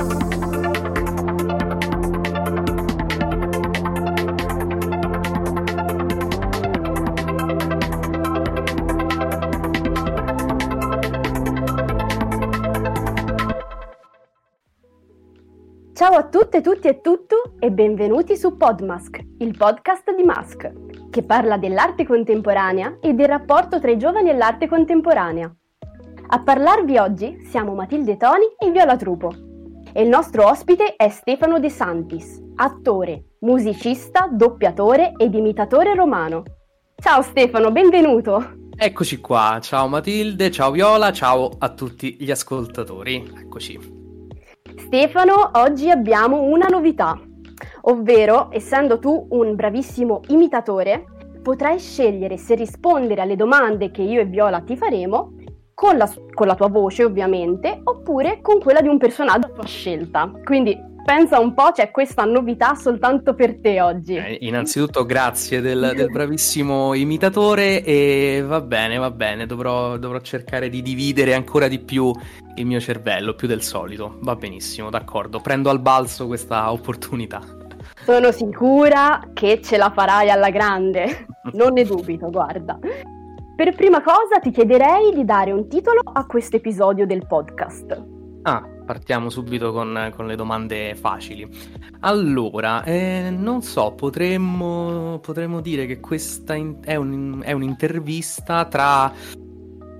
Ciao a tutte, tutti e tutto e benvenuti su Podmask, il podcast di Mask, che parla dell'arte contemporanea e del rapporto tra i giovani e l'arte contemporanea. A parlarvi oggi siamo Matilde Toni e Viola Trupo. E il nostro ospite è Stefano De Santis, attore, musicista, doppiatore ed imitatore romano. Ciao Stefano, benvenuto! Eccoci qua, ciao Matilde, ciao Viola, ciao a tutti gli ascoltatori. Eccoci. Stefano, oggi abbiamo una novità, ovvero, essendo tu un bravissimo imitatore, potrai scegliere se rispondere alle domande che io e Viola ti faremo con la, con la tua voce, ovviamente, oppure con quella di un personaggio a tua scelta. Quindi pensa un po', c'è questa novità soltanto per te oggi. Eh, innanzitutto grazie del, del, bravissimo imitatore e va bene, va bene, dovrò, dovrò, cercare di dividere ancora di più il mio cervello, più del solito. Va benissimo, d'accordo, prendo al balzo questa opportunità. Sono sicura che ce la farai alla grande, non ne dubito, guarda. Per prima cosa ti chiederei di dare un titolo a questo episodio del podcast. Ah, partiamo subito con, con le domande facili. Allora, eh, non so, potremmo, potremmo, dire che questa in- è, un, è, un'intervista tra,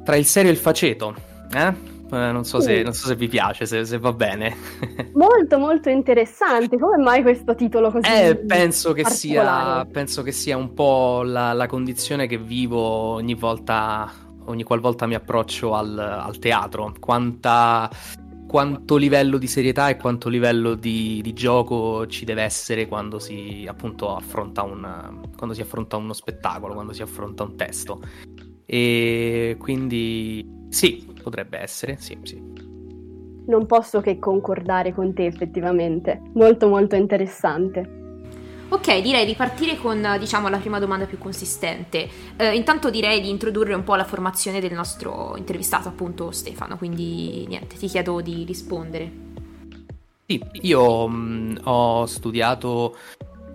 tra il serio e il faceto, eh? Eh, non, so sì. se, non, so se, vi piace, se, se, va bene. molto, molto interessante. Come mai questo titolo così? Eh, penso, che sia, penso che sia un po' la, la condizione che vivo ogni volta, ogni qualvolta mi approccio al, al teatro. Quanta, quanto livello di serietà e quanto livello di, di, gioco ci deve essere quando si appunto affronta, un, quando si affronta uno spettacolo, quando si affronta un testo. E quindi sì, potrebbe essere, sì, sì. Non posso che concordare con te effettivamente, molto molto interessante. Ok, direi di partire con diciamo la prima domanda più consistente. Eh, intanto direi di introdurre un po' la formazione del nostro intervistato, appunto Stefano, quindi niente, ti chiedo di rispondere. Sì, io mh, mm, ho studiato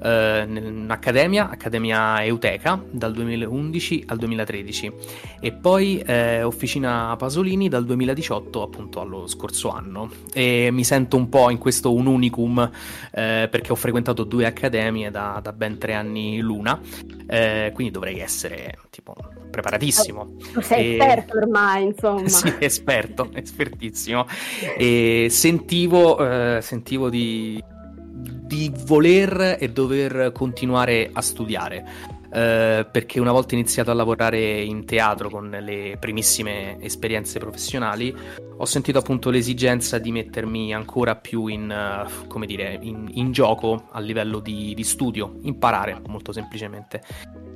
eh, in accademia, Accademia Euteca, dal 2011 al 2013 e poi eh, Officina Pasolini dal 2018 appunto allo scorso anno e mi sento un po' in questo un unicum eh, perché ho frequentato due accademie da, da ben tre anni l'una eh, quindi dovrei essere tipo preparatissimo. Tu sei e... esperto ormai, insomma. sì, esperto, espertissimo. E sentivo, eh, sentivo di, di voler e dover continuare a studiare. Uh, perché una volta iniziato a lavorare in teatro con le primissime esperienze professionali, ho sentito appunto l'esigenza di mettermi ancora più in, uh, come dire, in, in gioco a livello di, di, studio, imparare molto semplicemente.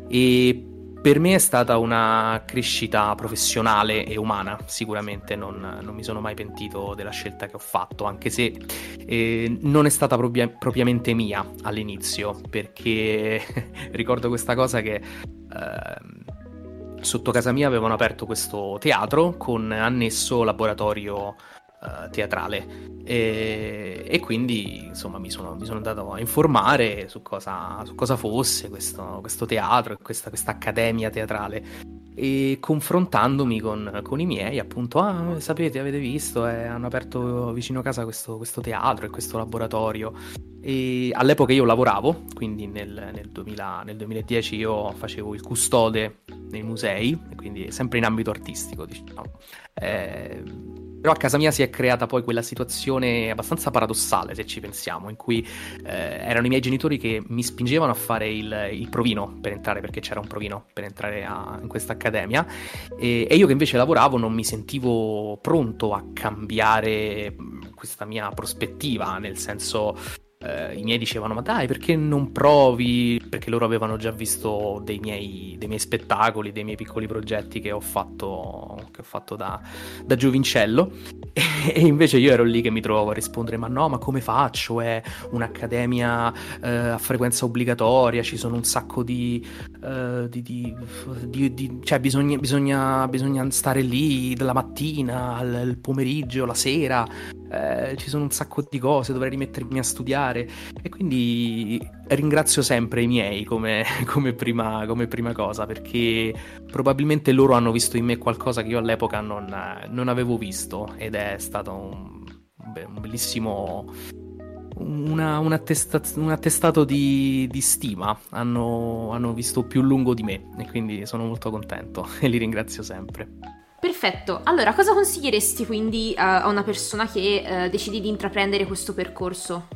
E per me è stata una crescita professionale e umana, sicuramente non, non mi sono mai pentito della scelta che ho fatto, anche se eh, non è stata propria, propriamente mia all'inizio, perché ricordo questa cosa che... Eh, sotto casa mia avevano aperto questo teatro con annesso laboratorio uh, teatrale e, e, quindi insomma mi sono, mi sono, andato a informare su cosa, su cosa fosse questo, questo teatro e questa, questa accademia teatrale e confrontandomi con, con, i miei, appunto, ah, sapete, avete visto, eh, hanno aperto vicino a casa questo, questo, teatro e questo laboratorio. E all'epoca io lavoravo, quindi nel, nel, 2000, nel 2010 io facevo il custode nei musei, quindi sempre in ambito artistico, diciamo. Eh, però a casa mia si è creata poi quella situazione abbastanza paradossale, se ci pensiamo, in cui eh, erano i miei genitori che mi spingevano a fare il, il, provino per entrare, perché c'era un provino per entrare a, in questa accademia, e, e, io che invece lavoravo non mi sentivo pronto a cambiare questa mia prospettiva, nel senso eh, i miei dicevano ma dai perché non provi? Perché loro avevano già visto dei miei, dei miei spettacoli dei miei piccoli progetti che ho fatto, che ho fatto da, da, giovincello e, invece io ero lì che mi trovavo a rispondere ma no ma come faccio? È un'accademia eh, a frequenza obbligatoria ci sono un sacco di, eh, di, di, di cioè bisogna, bisogna, bisogna, stare lì dalla mattina al pomeriggio la sera eh, ci sono un sacco di cose, dovrei rimettermi a studiare. E quindi ringrazio sempre i miei come, come, prima, come prima, cosa perché probabilmente loro hanno visto in me qualcosa che io all'epoca non, non avevo visto ed è stato un, un bellissimo una, un, attestat- un, attestato di, di stima, hanno, hanno, visto più lungo di me e quindi sono molto contento e li ringrazio sempre. Perfetto, allora cosa consiglieresti quindi a una persona che uh, decidi di intraprendere questo percorso?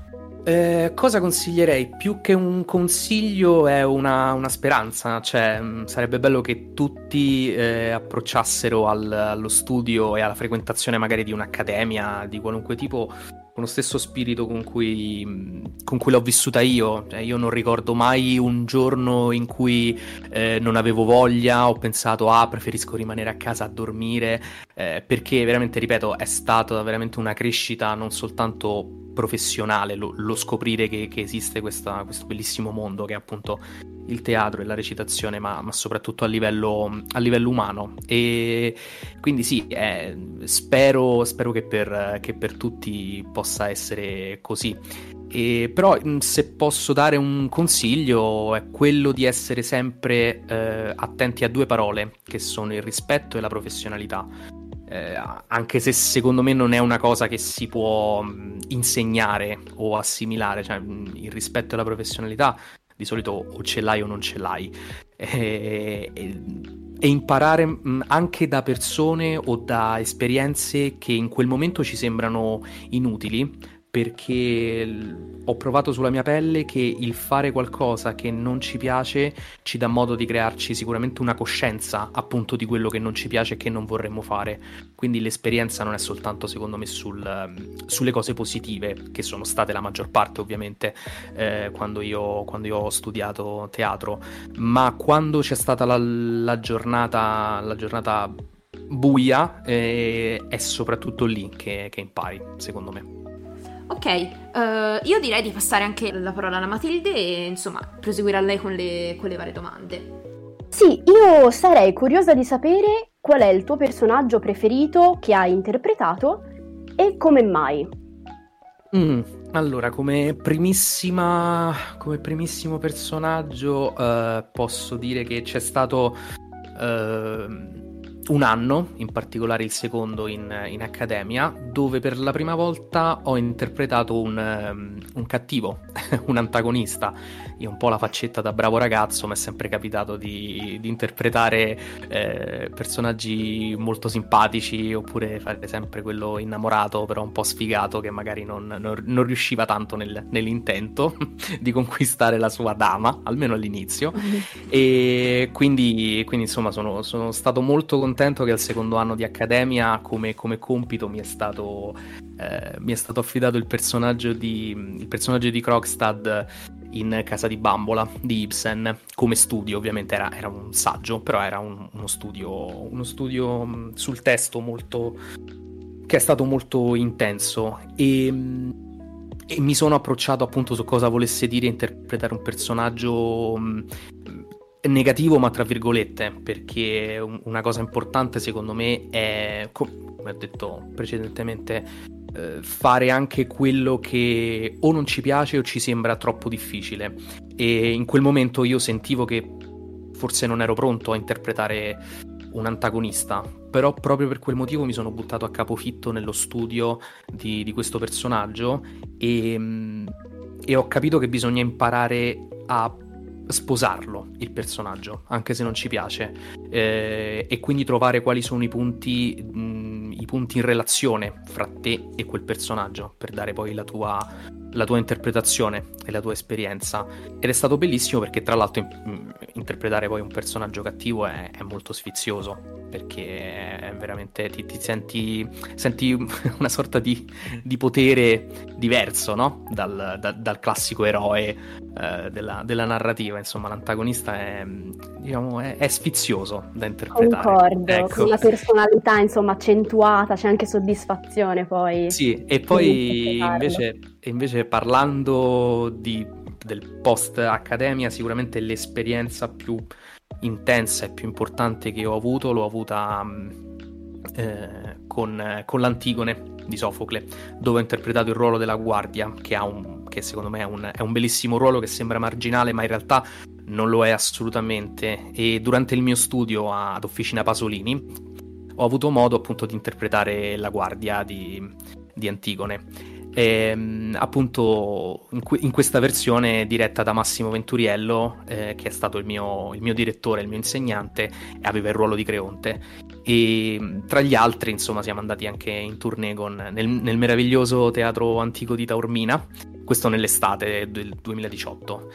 Eh, cosa consiglierei? Più che un consiglio è una, una speranza, cioè mh, sarebbe bello che tutti eh, approcciassero al, allo studio e alla frequentazione magari di un'accademia di qualunque tipo con lo stesso spirito con cui, con cui l'ho vissuta io. Cioè, io non ricordo mai un giorno in cui eh, non avevo voglia, ho pensato, ah, preferisco rimanere a casa a dormire, eh, perché veramente, ripeto, è stata veramente una crescita non soltanto professionale, lo, lo scoprire che, che esiste questa, questo bellissimo mondo che è appunto il teatro e la recitazione, ma, ma soprattutto a livello, a livello, umano. E quindi sì, eh, spero, spero che, per, che, per, tutti possa essere così. E, però se posso dare un consiglio è quello di essere sempre eh, attenti a due parole, che sono il rispetto e la professionalità. Eh, anche se secondo me non è una cosa che si può insegnare o assimilare, cioè il rispetto e la professionalità di solito o ce l'hai o non ce l'hai. E, e, e imparare mh, anche da persone o da esperienze che in quel momento ci sembrano inutili, perché ho provato sulla mia pelle che il fare qualcosa che non ci piace ci dà modo di crearci sicuramente una coscienza appunto di quello che non ci piace e che non vorremmo fare. Quindi l'esperienza non è soltanto secondo me sul, sulle cose positive, che sono state la maggior parte ovviamente eh, quando, io, quando, io, ho studiato teatro, ma quando c'è stata la, la giornata, la giornata buia eh, è soprattutto lì che, che impari secondo me. Ok, uh, io direi di passare anche la parola alla Matilde e insomma proseguire a lei con le, con le varie domande. Sì, io sarei curiosa di sapere qual è il tuo personaggio preferito che hai interpretato e come mai. Mm, allora, come, primissima, come primissimo personaggio uh, posso dire che c'è stato uh, un anno, in particolare il secondo in, in, accademia, dove per la prima volta ho interpretato un, um, un cattivo, un antagonista. Io un po' la faccetta da bravo ragazzo, mi è sempre capitato di, di interpretare eh, personaggi molto simpatici oppure fare sempre quello innamorato, però un po' sfigato, che magari non, non, non riusciva tanto nel, nell'intento di conquistare la sua dama, almeno all'inizio. e quindi, quindi insomma sono, sono stato molto contento contento che al secondo anno di accademia come, come compito mi è, stato, eh, mi è stato affidato il personaggio di, il personaggio di Krogstad in Casa di Bambola di Ibsen. Come studio ovviamente era, era un saggio però era un, uno, studio, uno studio mm, sul testo molto che è stato molto intenso. E, e mi sono approcciato appunto su cosa volesse dire interpretare un personaggio mm, negativo ma tra virgolette perché una cosa importante secondo me è come ho detto precedentemente eh, fare anche quello che o non ci piace o ci sembra troppo difficile. E in quel momento io sentivo che forse non ero pronto a interpretare un antagonista però proprio per quel motivo mi sono buttato a capofitto nello studio di, di questo personaggio e, e ho capito che bisogna imparare a sposarlo il personaggio, anche se non ci piace, eh, e quindi trovare quali sono i punti, mh, i punti in relazione fra te e quel personaggio per dare poi la tua, la tua interpretazione e la tua esperienza. Ed è stato bellissimo perché tra l'altro in, interpretare poi un personaggio cattivo è, è molto sfizioso perché veramente ti, ti senti, senti, una sorta di, di potere diverso no? dal, da, dal, classico eroe eh, della, della, narrativa. Insomma, l'antagonista è, diciamo, è, è sfizioso da interpretare. Concordo, ecco. con la personalità insomma, accentuata, c'è anche soddisfazione poi. Sì, e poi invece, invece parlando di, del post accademia, sicuramente l'esperienza più intensa e più importante che ho avuto l'ho avuta mm, eh, con, con, l'Antigone di Sofocle, dove ho interpretato il ruolo della guardia, che, un, che secondo me è un, è un bellissimo ruolo che sembra marginale, ma in realtà non lo è assolutamente. E durante il mio studio ad Officina Pasolini ho avuto modo appunto di interpretare la guardia di, di Antigone. E, ehm, appunto in, que- in, questa versione diretta da Massimo Venturiello, eh, che è stato il mio, il mio, direttore, il mio insegnante, aveva il ruolo di Creonte. E tra gli altri, insomma, siamo andati anche in tournée con, nel, nel meraviglioso teatro antico di Taormina, questo nell'estate del 2018.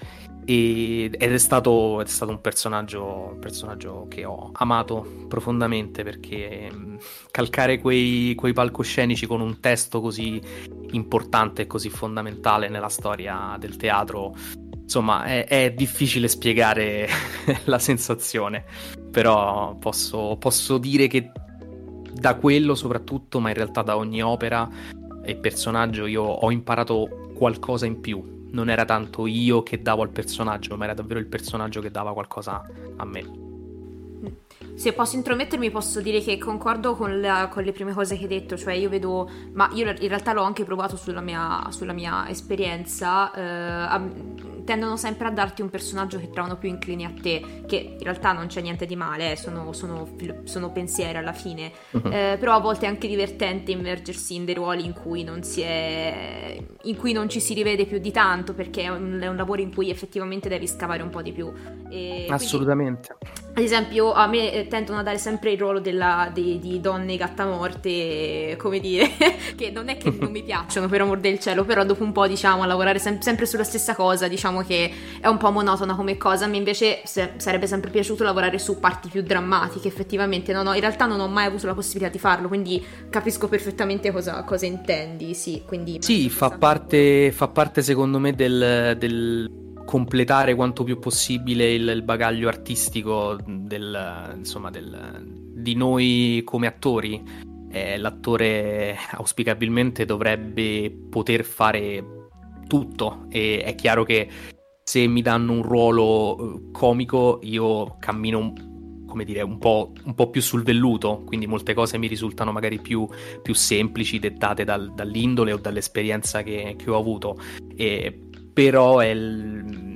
Ed è stato, è stato un, personaggio, personaggio, che ho amato profondamente perché calcare quei, quei palcoscenici con un testo così importante e così fondamentale nella storia del teatro insomma è, è, difficile spiegare la sensazione, però posso, posso, dire che da quello soprattutto, ma in realtà da ogni opera e personaggio io ho imparato qualcosa in più non era tanto io che davo al personaggio, ma era davvero il personaggio che dava qualcosa a me. Se posso intromettermi posso dire che concordo con, la, con, le prime cose che hai detto, cioè io vedo, ma io in realtà l'ho anche provato sulla mia, sulla mia esperienza, eh, a, tendono sempre a darti un personaggio che trovano più inclini a te, che in realtà non c'è niente di male, eh, sono, sono, sono, pensieri alla fine, uh-huh. eh, però a volte è anche divertente immergersi in dei ruoli in cui non, è, in cui non ci si rivede più di tanto, perché è un, è un, lavoro in cui effettivamente devi scavare un po' di più. E Assolutamente. Quindi, ad esempio, a me eh, tendono a dare sempre il ruolo della, di, di, donne gattamorte, come dire, che non è che non mi piacciono per amor del cielo, però dopo un po', diciamo, a lavorare sem- sempre sulla stessa cosa, diciamo che è un po' monotona come cosa. A me invece se- sarebbe sempre piaciuto lavorare su parti più drammatiche, effettivamente. No, no, in realtà non ho mai avuto la possibilità di farlo, quindi capisco perfettamente cosa, cosa intendi, sì. Quindi, sì, fa parte, fa parte, secondo me del, del completare quanto più possibile il, il bagaglio artistico del, insomma, del, di noi come attori. Eh, l'attore auspicabilmente dovrebbe poter fare tutto e è chiaro che se mi danno un ruolo eh, comico io cammino come dire, un po', un po', più sul velluto, quindi molte cose mi risultano magari più, più semplici, dettate dal, dall'indole o dall'esperienza che, che ho avuto. E però il...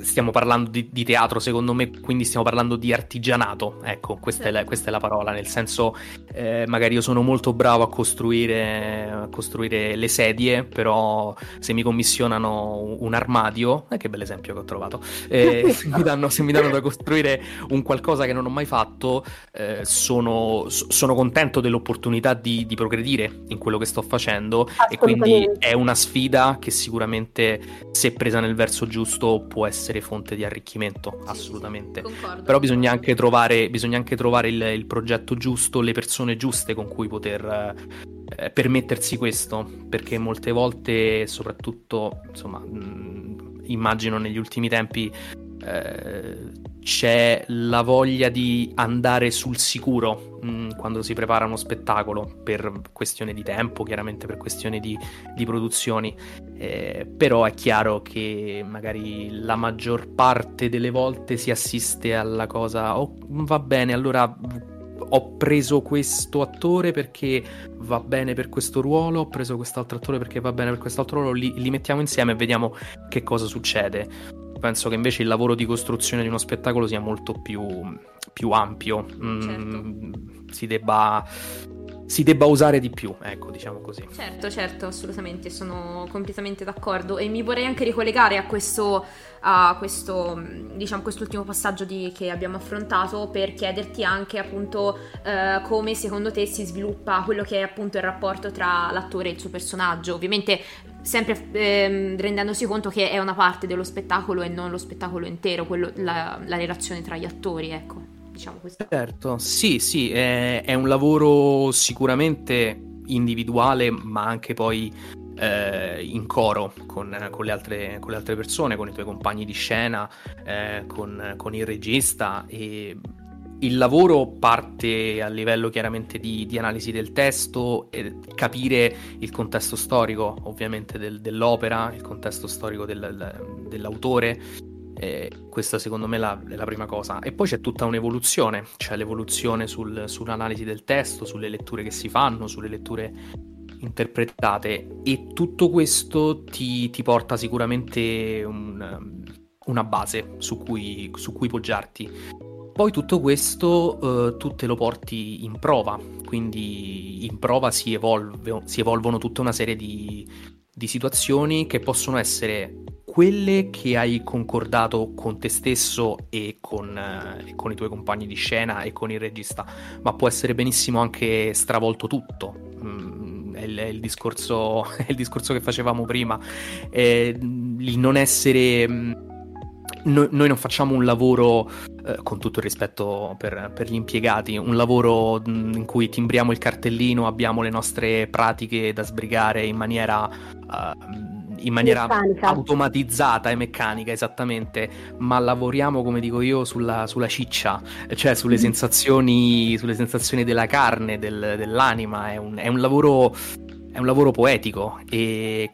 Stiamo parlando di, di, teatro, secondo me, quindi stiamo parlando di artigianato. Ecco, questa, certo. è, la, questa è, la, parola. Nel senso, eh, magari io sono molto bravo a costruire, a costruire, le sedie, però se mi commissionano un armadio, eh, che bel esempio che ho trovato, eh, se, mi danno, se, mi danno, da costruire un qualcosa che non ho mai fatto, eh, sono, sono, contento dell'opportunità di, di progredire in quello che sto facendo e quindi è una sfida che sicuramente se presa nel verso giusto, può essere fonte di arricchimento, assolutamente. Concordo. Però bisogna anche trovare, bisogna anche trovare il, il, progetto giusto, le persone giuste con cui poter eh, permettersi questo, perché molte volte, soprattutto, insomma, mh, immagino negli ultimi tempi, eh, c'è la voglia di andare sul sicuro mm, quando si prepara uno spettacolo per questione di tempo, chiaramente per questione di, di produzioni, eh, però è chiaro che magari la maggior parte delle volte si assiste alla cosa, oh, va bene, allora ho preso questo attore perché va bene per questo ruolo, ho preso quest'altro attore perché va bene per quest'altro ruolo, li, li mettiamo insieme e vediamo che cosa succede penso che invece il lavoro di costruzione di uno spettacolo sia molto più, più ampio, mm, certo. si, debba, si debba usare di più, ecco, diciamo così. Certo, certo, assolutamente, sono completamente d'accordo e mi vorrei anche ricollegare a questo, a questo diciamo, quest'ultimo passaggio di, che abbiamo affrontato per chiederti anche appunto eh, come secondo te si sviluppa quello che è appunto il rapporto tra l'attore e il suo personaggio. Ovviamente sempre ehm, rendendosi conto che è una parte dello spettacolo e non lo spettacolo intero, quello, la, la, relazione tra gli attori, ecco, diciamo questo. Certo, sì, sì, è, è un lavoro sicuramente individuale, ma anche poi eh, in coro con, con, le altre, con, le altre, persone, con i tuoi compagni di scena, eh, con, con il regista e il lavoro parte a livello chiaramente di, di analisi del testo capire il contesto storico ovviamente del, dell'opera, il contesto storico del, dell'autore. Eh, questa secondo me è la, la, prima cosa. E poi c'è tutta un'evoluzione, c'è l'evoluzione sul, sull'analisi del testo, sulle letture che si fanno, sulle letture interpretate e tutto questo ti, ti porta sicuramente un, una base su cui, su cui, poggiarti. Poi tutto questo uh, tu te lo porti in prova, quindi in prova si, evolve, si evolvono tutta una serie di, di situazioni che possono essere quelle che hai concordato con te stesso e con, eh, con, i tuoi compagni di scena e con il regista, ma può essere benissimo anche stravolto tutto. Mm, è, il, è, il discorso, è, il, discorso, che facevamo prima, è il non essere... Mm, noi, noi non facciamo un lavoro, eh, con tutto il rispetto per, per, gli impiegati, un lavoro mm, in cui timbriamo il cartellino, abbiamo le nostre pratiche da sbrigare in maniera... Uh, in maniera meccanica. automatizzata e meccanica esattamente, ma lavoriamo, come dico io, sulla, sulla ciccia, cioè sulle, mm. sensazioni, sulle sensazioni della carne, del, dell'anima, è un, è un lavoro è un lavoro poetico e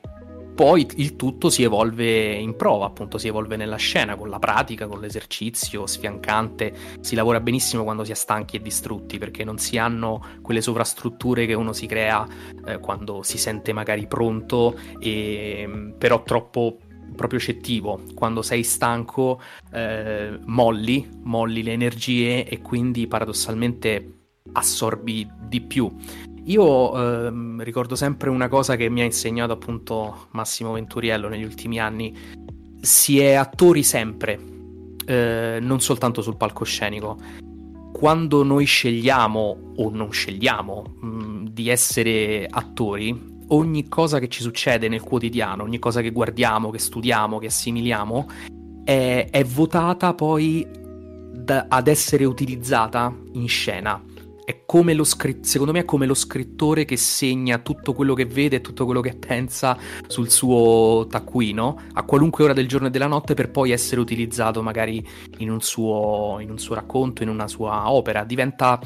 poi il tutto si evolve in prova, appunto, si evolve nella scena, con la pratica, con l'esercizio sfiancante. Si lavora benissimo quando si è stanchi e distrutti, perché non si hanno quelle sovrastrutture che uno si crea eh, quando si sente magari pronto, e, però troppo proprio cettivo. Quando sei stanco, eh, molli, molli le energie e quindi paradossalmente assorbi di più. Io ehm, ricordo sempre una cosa che mi ha insegnato appunto Massimo Venturiello negli ultimi anni. Si è attori sempre, eh, non soltanto sul palcoscenico. Quando noi scegliamo o non scegliamo mh, mm, di essere attori, ogni cosa che ci succede nel quotidiano, ogni cosa che guardiamo, che studiamo, che assimiliamo, è, è votata poi da, ad essere utilizzata in scena è come lo scritto, secondo me è come lo scrittore che segna tutto quello che vede e tutto quello che pensa sul suo taccuino a qualunque ora del giorno e della notte per poi essere utilizzato magari in un suo, in un suo racconto, in una sua opera. Diventa,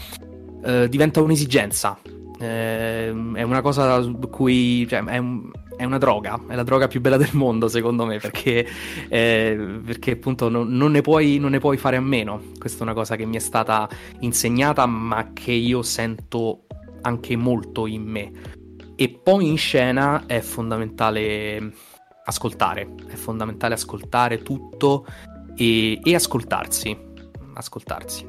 eh, diventa un'esigenza. Eh, è una cosa su cui cioè, è un, è una droga, è la droga più bella del mondo secondo me perché, eh, perché appunto non, non, ne puoi, non, ne puoi, fare a meno. Questa è una cosa che mi è stata insegnata ma che io sento anche molto in me. E poi in scena è fondamentale ascoltare, è fondamentale ascoltare tutto e, e ascoltarsi, ascoltarsi.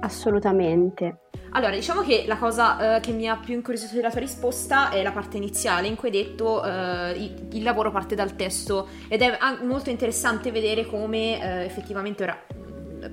Assolutamente. Allora, diciamo che la cosa uh, che mi ha più incuriosito della tua risposta è la parte iniziale in cui hai detto uh, il, il, lavoro parte dal testo. Ed è molto interessante vedere come uh, effettivamente ora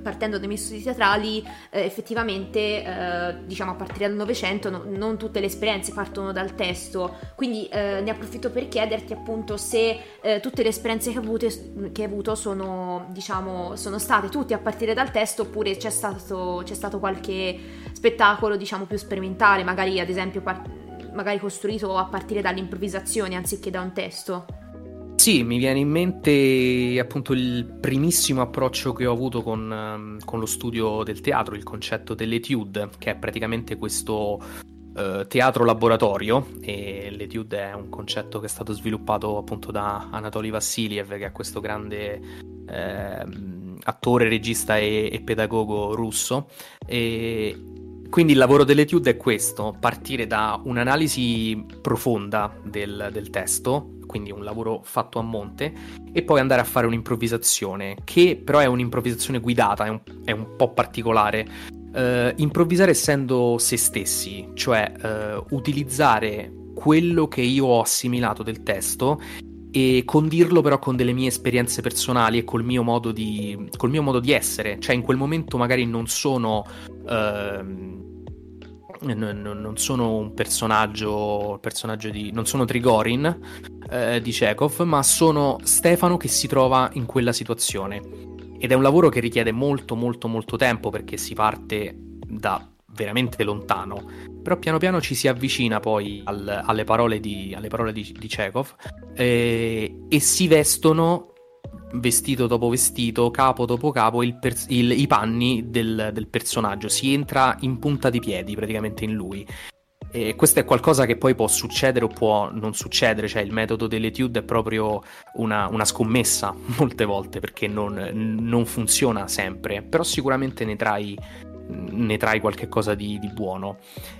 partendo dai miei studi teatrali, eh, effettivamente, eh, diciamo a partire dal Novecento, no, non tutte le esperienze partono dal testo, quindi eh, ne approfitto per chiederti appunto se eh, tutte le esperienze che hai, avuto, che hai avuto sono, diciamo, sono state tutte a partire dal testo oppure c'è stato, c'è stato qualche spettacolo, diciamo, più sperimentale, magari ad esempio par- magari costruito a partire dall'improvvisazione anziché da un testo. Sì, mi viene in mente appunto il primissimo approccio che ho avuto con, ehm, con lo studio del teatro, il concetto dell'etude, che è praticamente questo uh, teatro laboratorio e l'etude è un concetto che è stato sviluppato appunto da Anatoly Vassiliev, che è questo grande eh, attore, regista e, e pedagogo russo. E, quindi il lavoro dell'etude è questo, partire da un'analisi profonda del, del testo, quindi un lavoro fatto a monte, e poi andare a fare un'improvvisazione, che però è un'improvvisazione guidata, è un, è un po' particolare. Uh, improvvisare essendo se stessi, cioè uh, utilizzare quello che io ho assimilato del testo e condirlo però con delle mie esperienze personali e col mio modo di, mio modo di essere. Cioè in quel momento magari non sono... Uh, non sono un personaggio, personaggio di, non sono Trigorin eh, di Chekhov, ma sono Stefano che si trova in quella situazione. Ed è un lavoro che richiede molto, molto, molto tempo perché si parte da veramente lontano. Però piano piano ci si avvicina poi al, alle parole di, di, di Chekhov eh, e si vestono vestito dopo vestito, capo dopo capo, il pers- il, i panni del, del, personaggio. Si entra in punta di piedi praticamente in lui. E questo è qualcosa che poi può succedere o può non succedere, cioè il metodo dell'etude è proprio una, una scommessa molte volte perché non, non, funziona sempre, però sicuramente ne trai, ne trai qualche cosa di, di buono.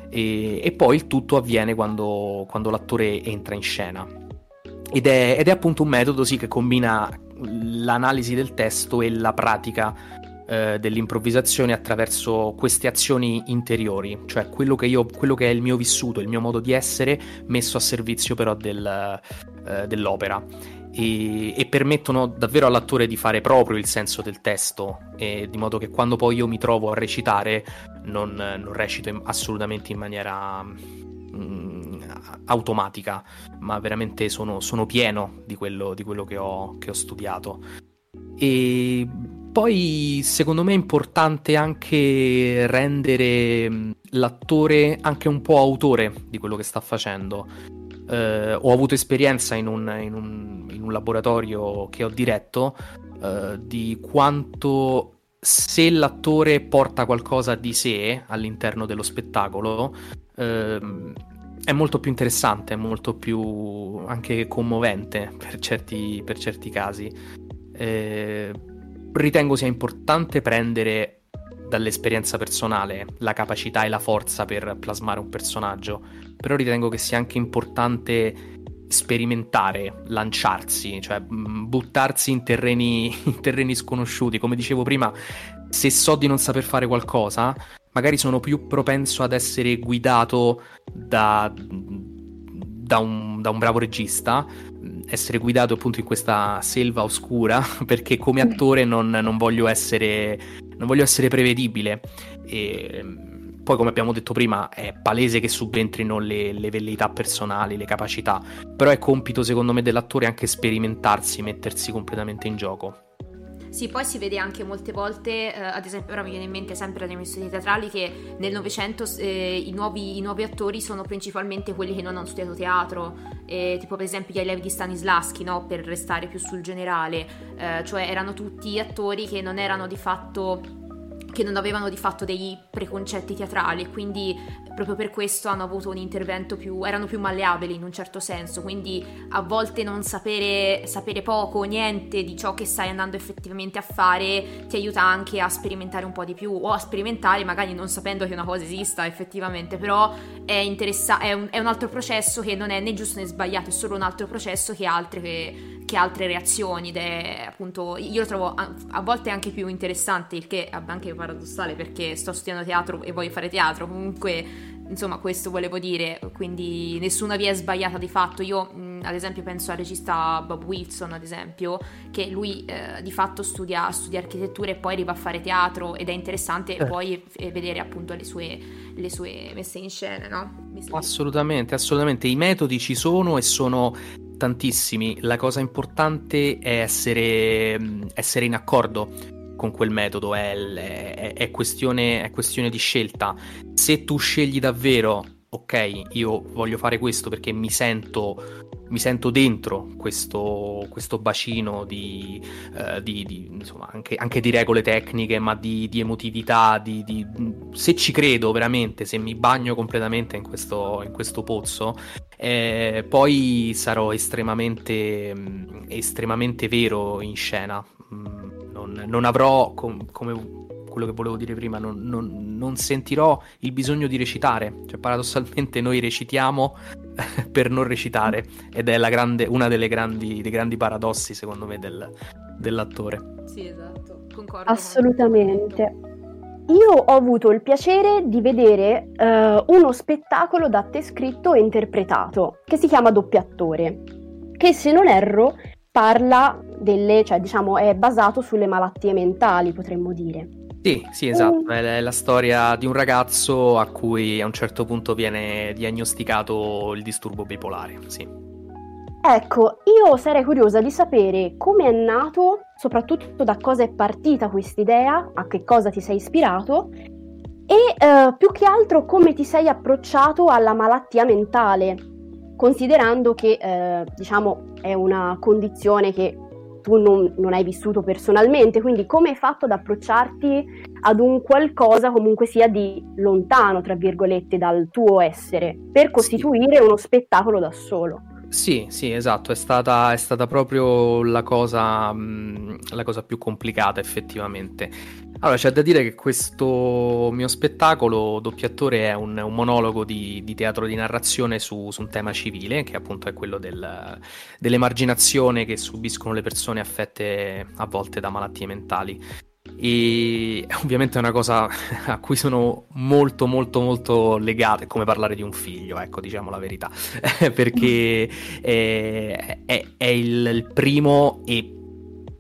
E, e, poi il tutto avviene quando, quando l'attore entra in scena. Ed è, ed è, appunto un metodo sì, che combina l'analisi del testo e la pratica eh, dell'improvvisazione attraverso queste azioni interiori, cioè quello che, io, quello che, è il mio vissuto, il mio modo di essere messo a servizio però del, eh, dell'opera. E, e, permettono davvero all'attore di fare proprio il senso del testo, di modo che quando poi io mi trovo a recitare non, non recito in, assolutamente in maniera mm, automatica, ma veramente sono, sono pieno di quello, di quello che, ho, che ho studiato. E poi secondo me è importante anche rendere mm, l'attore anche un po' autore di quello che sta facendo. Eh, ho avuto esperienza in un, in, un, in un, laboratorio che ho diretto eh, di quanto se l'attore porta qualcosa di sé all'interno dello spettacolo eh, è molto più interessante, è molto più anche commovente per certi, per certi casi. Eh, ritengo sia importante prendere dall'esperienza personale la capacità e la forza per plasmare un personaggio, però ritengo che sia anche importante sperimentare, lanciarsi, cioè mm, buttarsi in terreni, in terreni sconosciuti. Come dicevo prima, se so di non saper fare qualcosa, magari sono più propenso ad essere guidato da, da, un, da un bravo regista. Essere guidato appunto in questa selva oscura perché come attore non, non, voglio, essere, non voglio essere prevedibile. E poi come abbiamo detto prima è palese che subentrino le, le velleità personali, le capacità però è compito secondo me dell'attore anche sperimentarsi, mettersi completamente in gioco sì, poi si vede anche molte volte, eh, ad esempio, ora mi viene in mente sempre dalle mie studi teatrali che nel Novecento eh, i, nuovi, i, nuovi, attori sono principalmente quelli che non hanno studiato teatro, eh, tipo per esempio gli allievi di Stanislaschi, no? per restare più sul generale, eh, cioè erano tutti attori che non erano di fatto che non avevano di fatto dei preconcetti teatrali e quindi proprio per questo hanno avuto un intervento più, erano più malleabili in un certo senso, quindi a volte non sapere, sapere poco o niente di ciò che stai andando effettivamente a fare ti aiuta anche a sperimentare un po' di più o a sperimentare magari non sapendo che una cosa esista effettivamente, però è, interessa- è, un, è un altro processo che non è né giusto né sbagliato, è solo un altro processo che altre che che altre reazioni ed è appunto io lo trovo a, a, volte anche più interessante il che è anche paradossale perché sto studiando teatro e voglio fare teatro comunque insomma questo volevo dire quindi nessuna via è sbagliata di fatto io mh, ad esempio penso al regista Bob Wilson ad esempio che lui eh, di fatto studia, studia, architettura e poi arriva a fare teatro ed è interessante eh. poi f- vedere appunto le sue, le sue messe in scena no? Assolutamente, assolutamente. I metodi ci sono e sono tantissimi. La cosa importante è essere, essere in accordo con quel metodo, è, è, è, questione, è questione di scelta. Se tu scegli davvero, ok, io voglio fare questo perché mi sento mi sento dentro questo, questo bacino di, uh, di, di insomma, anche, anche, di regole tecniche, ma di, di emotività, se ci credo veramente, se mi bagno completamente in questo, in questo pozzo, eh, poi sarò estremamente, estremamente vero in scena. Mm, non, non avrò, com, come quello che volevo dire prima, non, non, non, sentirò il bisogno di recitare. Cioè, paradossalmente, noi recitiamo per non recitare, ed è grande, una delle grandi, dei grandi paradossi, secondo me, del, dell'attore. Sì, esatto, concordo. Assolutamente. Io ho avuto il piacere di vedere uh, uno spettacolo da te scritto e interpretato che si chiama Doppiattore, che se non erro parla delle, cioè diciamo è basato sulle malattie mentali, potremmo dire. Sì, sì, esatto, mm. è la storia di un ragazzo a cui a un certo punto viene diagnosticato il disturbo bipolare, sì. Ecco, io sarei curiosa di sapere come è nato, soprattutto da cosa è partita questa idea, a che cosa ti sei ispirato e eh, più che altro come ti sei approcciato alla malattia mentale, considerando che eh, diciamo è una condizione che tu non, non, hai vissuto personalmente, quindi come hai fatto ad approcciarti ad un qualcosa comunque sia di lontano, tra virgolette, dal tuo essere, per costituire uno spettacolo da solo? Sì, sì, esatto, è stata, è stata proprio la cosa, mh, la cosa più complicata effettivamente. Allora, c'è da dire che questo mio spettacolo, Doppiatore, è un, un monologo di, di, teatro di narrazione su, su, un tema civile, che appunto è quello del, dell'emarginazione che subiscono le persone affette a volte da malattie mentali e ovviamente è una cosa a cui sono molto molto molto legato, è come parlare di un figlio, ecco diciamo la verità, perché è, è, è il, il primo e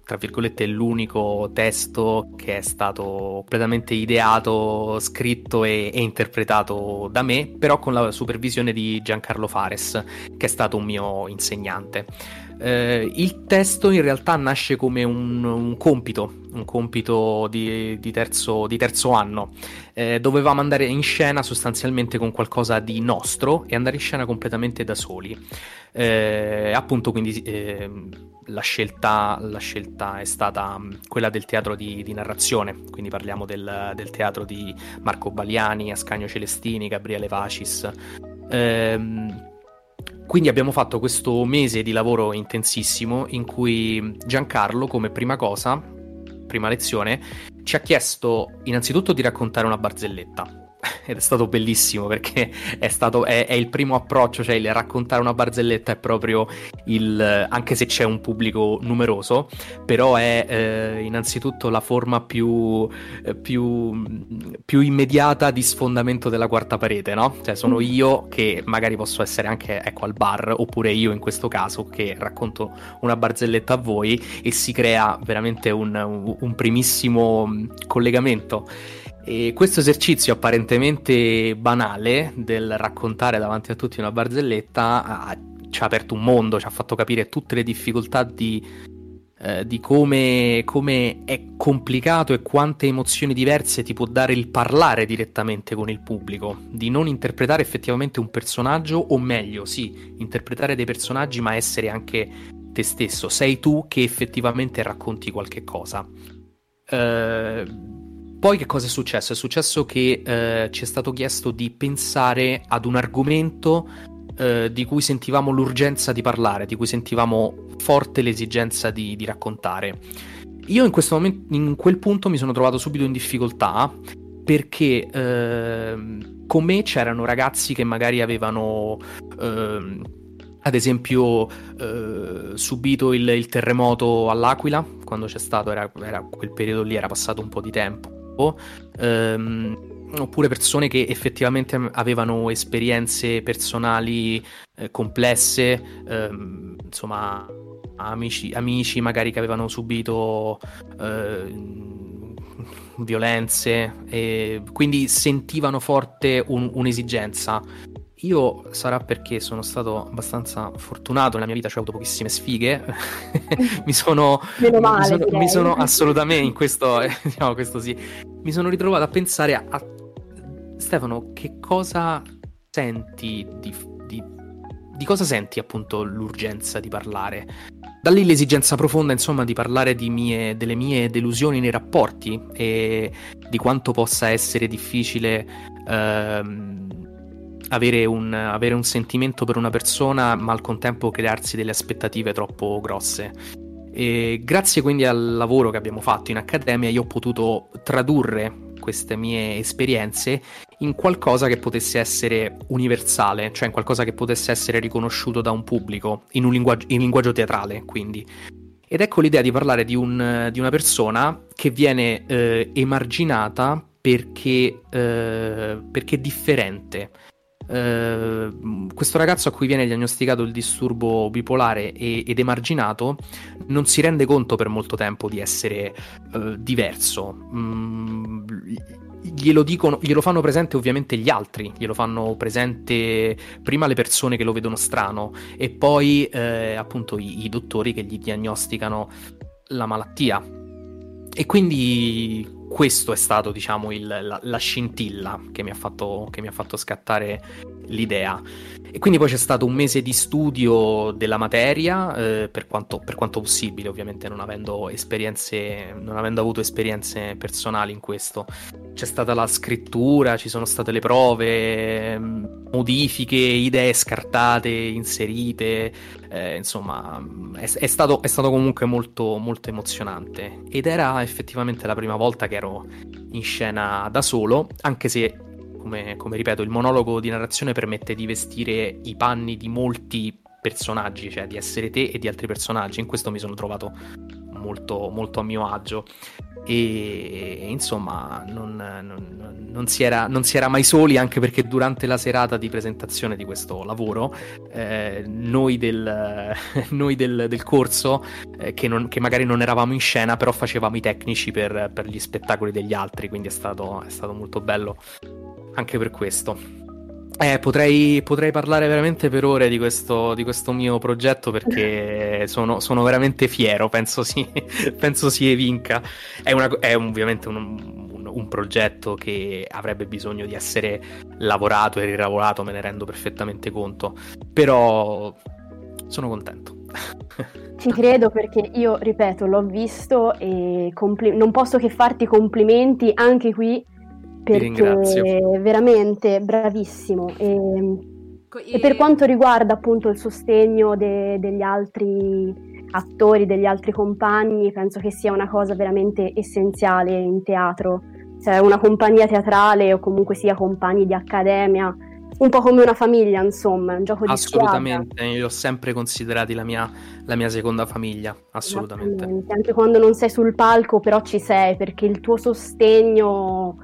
tra virgolette l'unico testo che è stato completamente ideato, scritto e, e, interpretato da me, però con la supervisione di Giancarlo Fares, che è stato un mio insegnante. Eh, il testo in realtà nasce come un, un compito, un compito di, di, terzo, di terzo, anno. Eh, dovevamo andare in scena sostanzialmente con qualcosa di nostro e andare in scena completamente da soli. Eh, appunto, quindi eh, la scelta, la, scelta, è stata quella del teatro di, di narrazione, quindi parliamo del, del, teatro di Marco Baliani, Ascanio Celestini, Gabriele Vacis. Ehm, quindi abbiamo fatto questo mese di lavoro intensissimo in cui Giancarlo, come prima cosa, prima lezione, ci ha chiesto innanzitutto di raccontare una barzelletta ed è stato bellissimo perché è, stato, è, è, il primo approccio, cioè il raccontare una barzelletta è proprio il, anche se c'è un pubblico numeroso, però è eh, innanzitutto la forma più, eh, più, più, immediata di sfondamento della quarta parete, no? Cioè sono mm. io che magari posso essere anche ecco, al bar, oppure io in questo caso che racconto una barzelletta a voi e si crea veramente un, un, un primissimo collegamento. E questo esercizio apparentemente banale del raccontare davanti a tutti una barzelletta ci ha aperto un mondo, ci ha fatto capire tutte le difficoltà di, eh, di come, come, è complicato e quante emozioni diverse ti può dare il parlare direttamente con il pubblico, di non interpretare effettivamente un personaggio, o meglio, sì, interpretare dei personaggi ma essere anche te stesso, sei tu che effettivamente racconti qualche cosa. Eh, poi che cosa è successo? È successo che eh, ci è stato chiesto di pensare ad un argomento eh, di cui sentivamo l'urgenza di parlare, di cui sentivamo forte l'esigenza di, di raccontare. Io in, questo momento, in quel punto mi sono trovato subito in difficoltà perché eh, con me c'erano ragazzi che magari avevano eh, ad esempio eh, subito il, il, terremoto all'Aquila quando c'è stato, era, era, quel periodo lì era passato un po' di tempo ehm, oppure persone che effettivamente avevano esperienze personali eh, complesse, ehm, insomma amici, amici, magari che avevano subito eh, violenze e quindi sentivano forte un, un'esigenza io sarà perché sono stato abbastanza fortunato nella mia vita, cioè ho avuto pochissime sfighe. mi sono. Meno male, mi sono, mi sono assolutamente in questo, eh, diciamo questo sì. Mi sono ritrovato a pensare a, a Stefano, che cosa senti di, di, di, cosa senti appunto l'urgenza di parlare? Da lì l'esigenza profonda, insomma, di parlare di mie, delle mie delusioni nei rapporti e di quanto possa essere difficile. Ehm, avere un, avere un sentimento per una persona, ma al contempo crearsi delle aspettative troppo grosse. E grazie quindi al lavoro che abbiamo fatto in accademia, io ho potuto tradurre queste mie esperienze in qualcosa che potesse essere universale, cioè in qualcosa che potesse essere riconosciuto da un pubblico, in un linguaggio, in linguaggio teatrale, quindi. Ed ecco l'idea di parlare di, un, di una persona che viene eh, emarginata perché, eh, perché differente, Uh, questo ragazzo a cui viene diagnosticato il disturbo bipolare e, ed emarginato non si rende conto per molto tempo di essere uh, diverso. Mm, glielo, dicono, glielo fanno presente ovviamente gli altri, glielo fanno presente prima le persone che lo vedono strano e poi eh, appunto i, i dottori che gli diagnosticano la malattia. E quindi questo è stato, diciamo, il, la, la, scintilla che mi, fatto, che mi, ha fatto, scattare l'idea. E quindi poi c'è stato un mese di studio della materia, eh, per, quanto, per, quanto, possibile, ovviamente non avendo esperienze, non avendo avuto esperienze personali in questo. C'è stata la scrittura, ci sono state le prove, modifiche, idee scartate, inserite, eh, insomma, è, è, stato, è, stato, comunque molto, molto emozionante. Ed era effettivamente la prima volta che ero in scena da solo, anche se come, come, ripeto, il monologo di narrazione permette di vestire i panni di molti personaggi, cioè di essere te e di altri personaggi. In questo mi sono trovato molto, molto a mio agio. E insomma, non, non, non, si era, non, si era, mai soli, anche perché durante la serata di presentazione di questo lavoro, eh, noi, del, noi del, del corso, eh, che, che, magari non eravamo in scena, però facevamo i tecnici per, per gli spettacoli degli altri, quindi è stato, è stato molto bello anche per questo. Eh, potrei, potrei, parlare veramente per ore di questo, di questo mio progetto perché sono, sono, veramente fiero, penso si, penso si evinca. È, una, è ovviamente un, un, un, progetto che avrebbe bisogno di essere lavorato e rilavorato, me ne rendo perfettamente conto, però sono contento. Ci credo perché io, ripeto, l'ho visto e compli- non posso che farti complimenti anche qui perché veramente bravissimo. E, e, per quanto riguarda appunto il sostegno de- degli altri attori, degli altri compagni, penso che sia una cosa veramente essenziale in teatro. Cioè una compagnia teatrale o comunque sia compagni di accademia, un po' come una famiglia, insomma, un gioco di squadra. Assolutamente, io li ho sempre considerati la mia, la mia seconda famiglia, assolutamente. Anche quando non sei sul palco, però ci sei, perché il tuo sostegno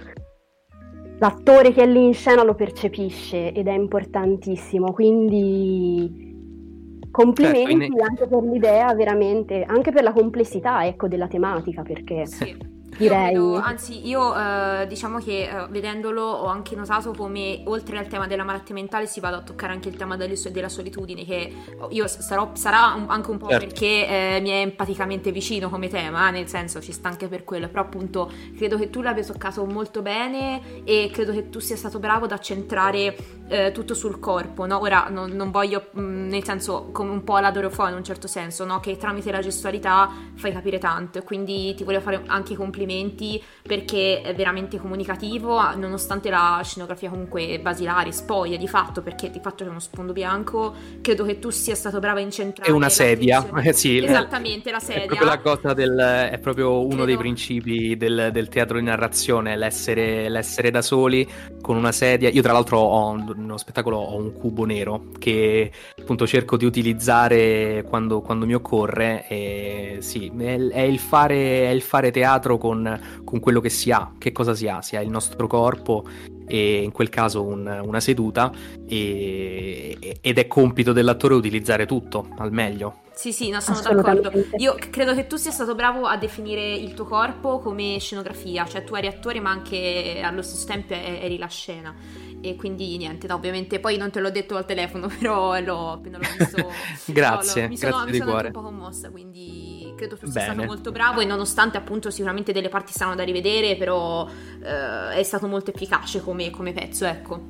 l'attore che è lì in scena lo percepisce ed è importantissimo, quindi complimenti certo, in... anche per l'idea, veramente, anche per la complessità ecco, della tematica, perché... Sì direi. Io vedo, anzi, io eh, diciamo che eh, vedendolo ho anche notato come oltre al tema della malattia mentale si vada a toccare anche il tema della solitudine, che io sarò, sarà un, anche un po' certo. perché eh, mi è empaticamente vicino come tema, nel senso ci sta anche per quello, però appunto credo che tu l'abbia toccato molto bene e credo che tu sia stato bravo ad accentrare eh, tutto sul corpo, no? Ora non, non voglio, mh, mm, nel senso, come un po' la Dorofò in un certo senso, no? Che tramite la gestualità fai capire tanto, quindi ti voglio fare anche i complimenti perché è veramente comunicativo, nonostante la scenografia comunque basilare, spoglia di fatto, perché di fatto c'è uno sfondo bianco, credo che tu sia stato bravo a incentrare. È una sedia, eh, sì. Esattamente, la sedia. È proprio la cosa del, è proprio uno credo... dei principi del, del, teatro di narrazione, l'essere, l'essere da soli con una sedia. Io tra l'altro ho nello spettacolo ho un cubo nero che appunto cerco di utilizzare quando, quando mi occorre. E sì, è, è, il fare, è, il fare, teatro con, con, quello che si ha. Che cosa si ha? Si ha il nostro corpo e in quel caso un, una seduta e, ed è compito dell'attore utilizzare tutto al meglio. Sì, sì, no, sono d'accordo. Io credo che tu sia stato bravo a definire il tuo corpo come scenografia, cioè tu eri attore ma anche allo stesso tempo eri la scena e quindi niente, no, ovviamente poi non te l'ho detto al telefono, però l'ho, appena l'ho visto... grazie, no, mi sono, grazie mi sono anche un po' commossa, quindi credo tu sia stato molto bravo e nonostante appunto sicuramente delle parti saranno da rivedere, però eh, è stato molto efficace come, come pezzo, ecco.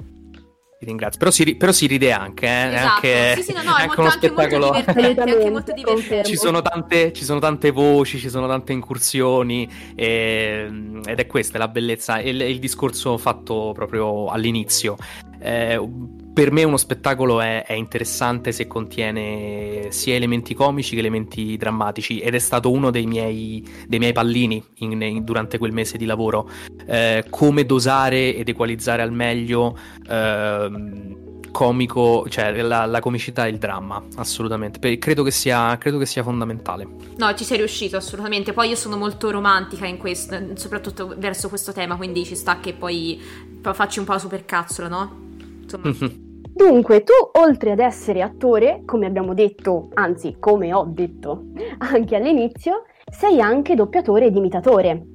Ti ringrazio. Però si, però si ride anche, eh? Esatto. Anche, sì, sì, no, no, è molto, anche spettacolo... molto divertente, anche molto divertente. Ci sono, tante, ci sono tante voci, ci sono tante incursioni e, ed è questa la bellezza. Il, il discorso fatto proprio all'inizio. Eh, per me uno spettacolo è, è, interessante se contiene sia elementi comici che elementi drammatici ed è stato uno dei miei, dei miei pallini in, in, durante quel mese di lavoro. Eh, come dosare ed equalizzare al meglio eh, comico, cioè la, la, comicità e il dramma, assolutamente. Per, credo, che sia, credo che sia fondamentale. No, ci sei riuscito assolutamente. Poi io sono molto romantica in questo, soprattutto verso questo tema, quindi ci sta che poi facci un po' la supercazzola, no? Insomma. Dunque, tu oltre ad essere attore, come abbiamo detto, anzi come ho detto anche all'inizio, sei anche doppiatore ed imitatore.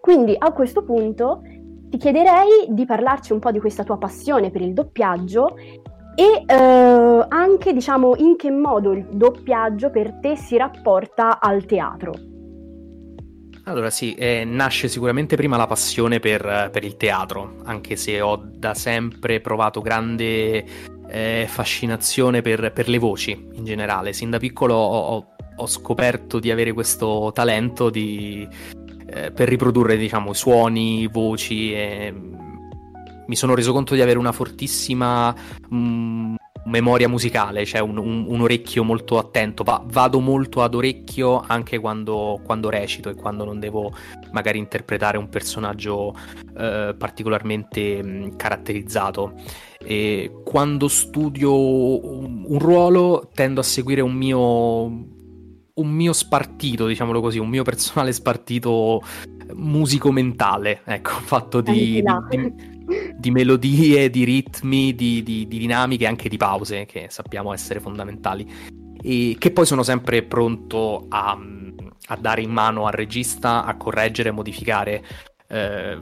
Quindi a questo punto ti chiederei di parlarci un po' di questa tua passione per il doppiaggio e eh, anche diciamo in che modo il doppiaggio per te si rapporta al teatro. Allora sì, eh, nasce sicuramente prima la passione per, per, il teatro, anche se ho da sempre provato grande eh, fascinazione per, per, le voci in generale. Sin da piccolo ho, ho scoperto di avere questo talento di, eh, per riprodurre diciamo, suoni, voci e mi sono reso conto di avere una fortissima mh, mm, memoria musicale, cioè un, un, un orecchio molto attento. Va, vado molto ad orecchio anche quando, quando, recito e quando non devo magari interpretare un personaggio eh, particolarmente mh, caratterizzato. E quando studio un, un ruolo tendo a seguire un mio un mio spartito, diciamolo così, un mio personale spartito musico-mentale, ecco, fatto di, di, di, di melodie, di ritmi, di, dinamiche e anche di pause, che sappiamo essere fondamentali, e che poi sono sempre pronto a, a dare in mano al regista, a correggere, modificare. Eh,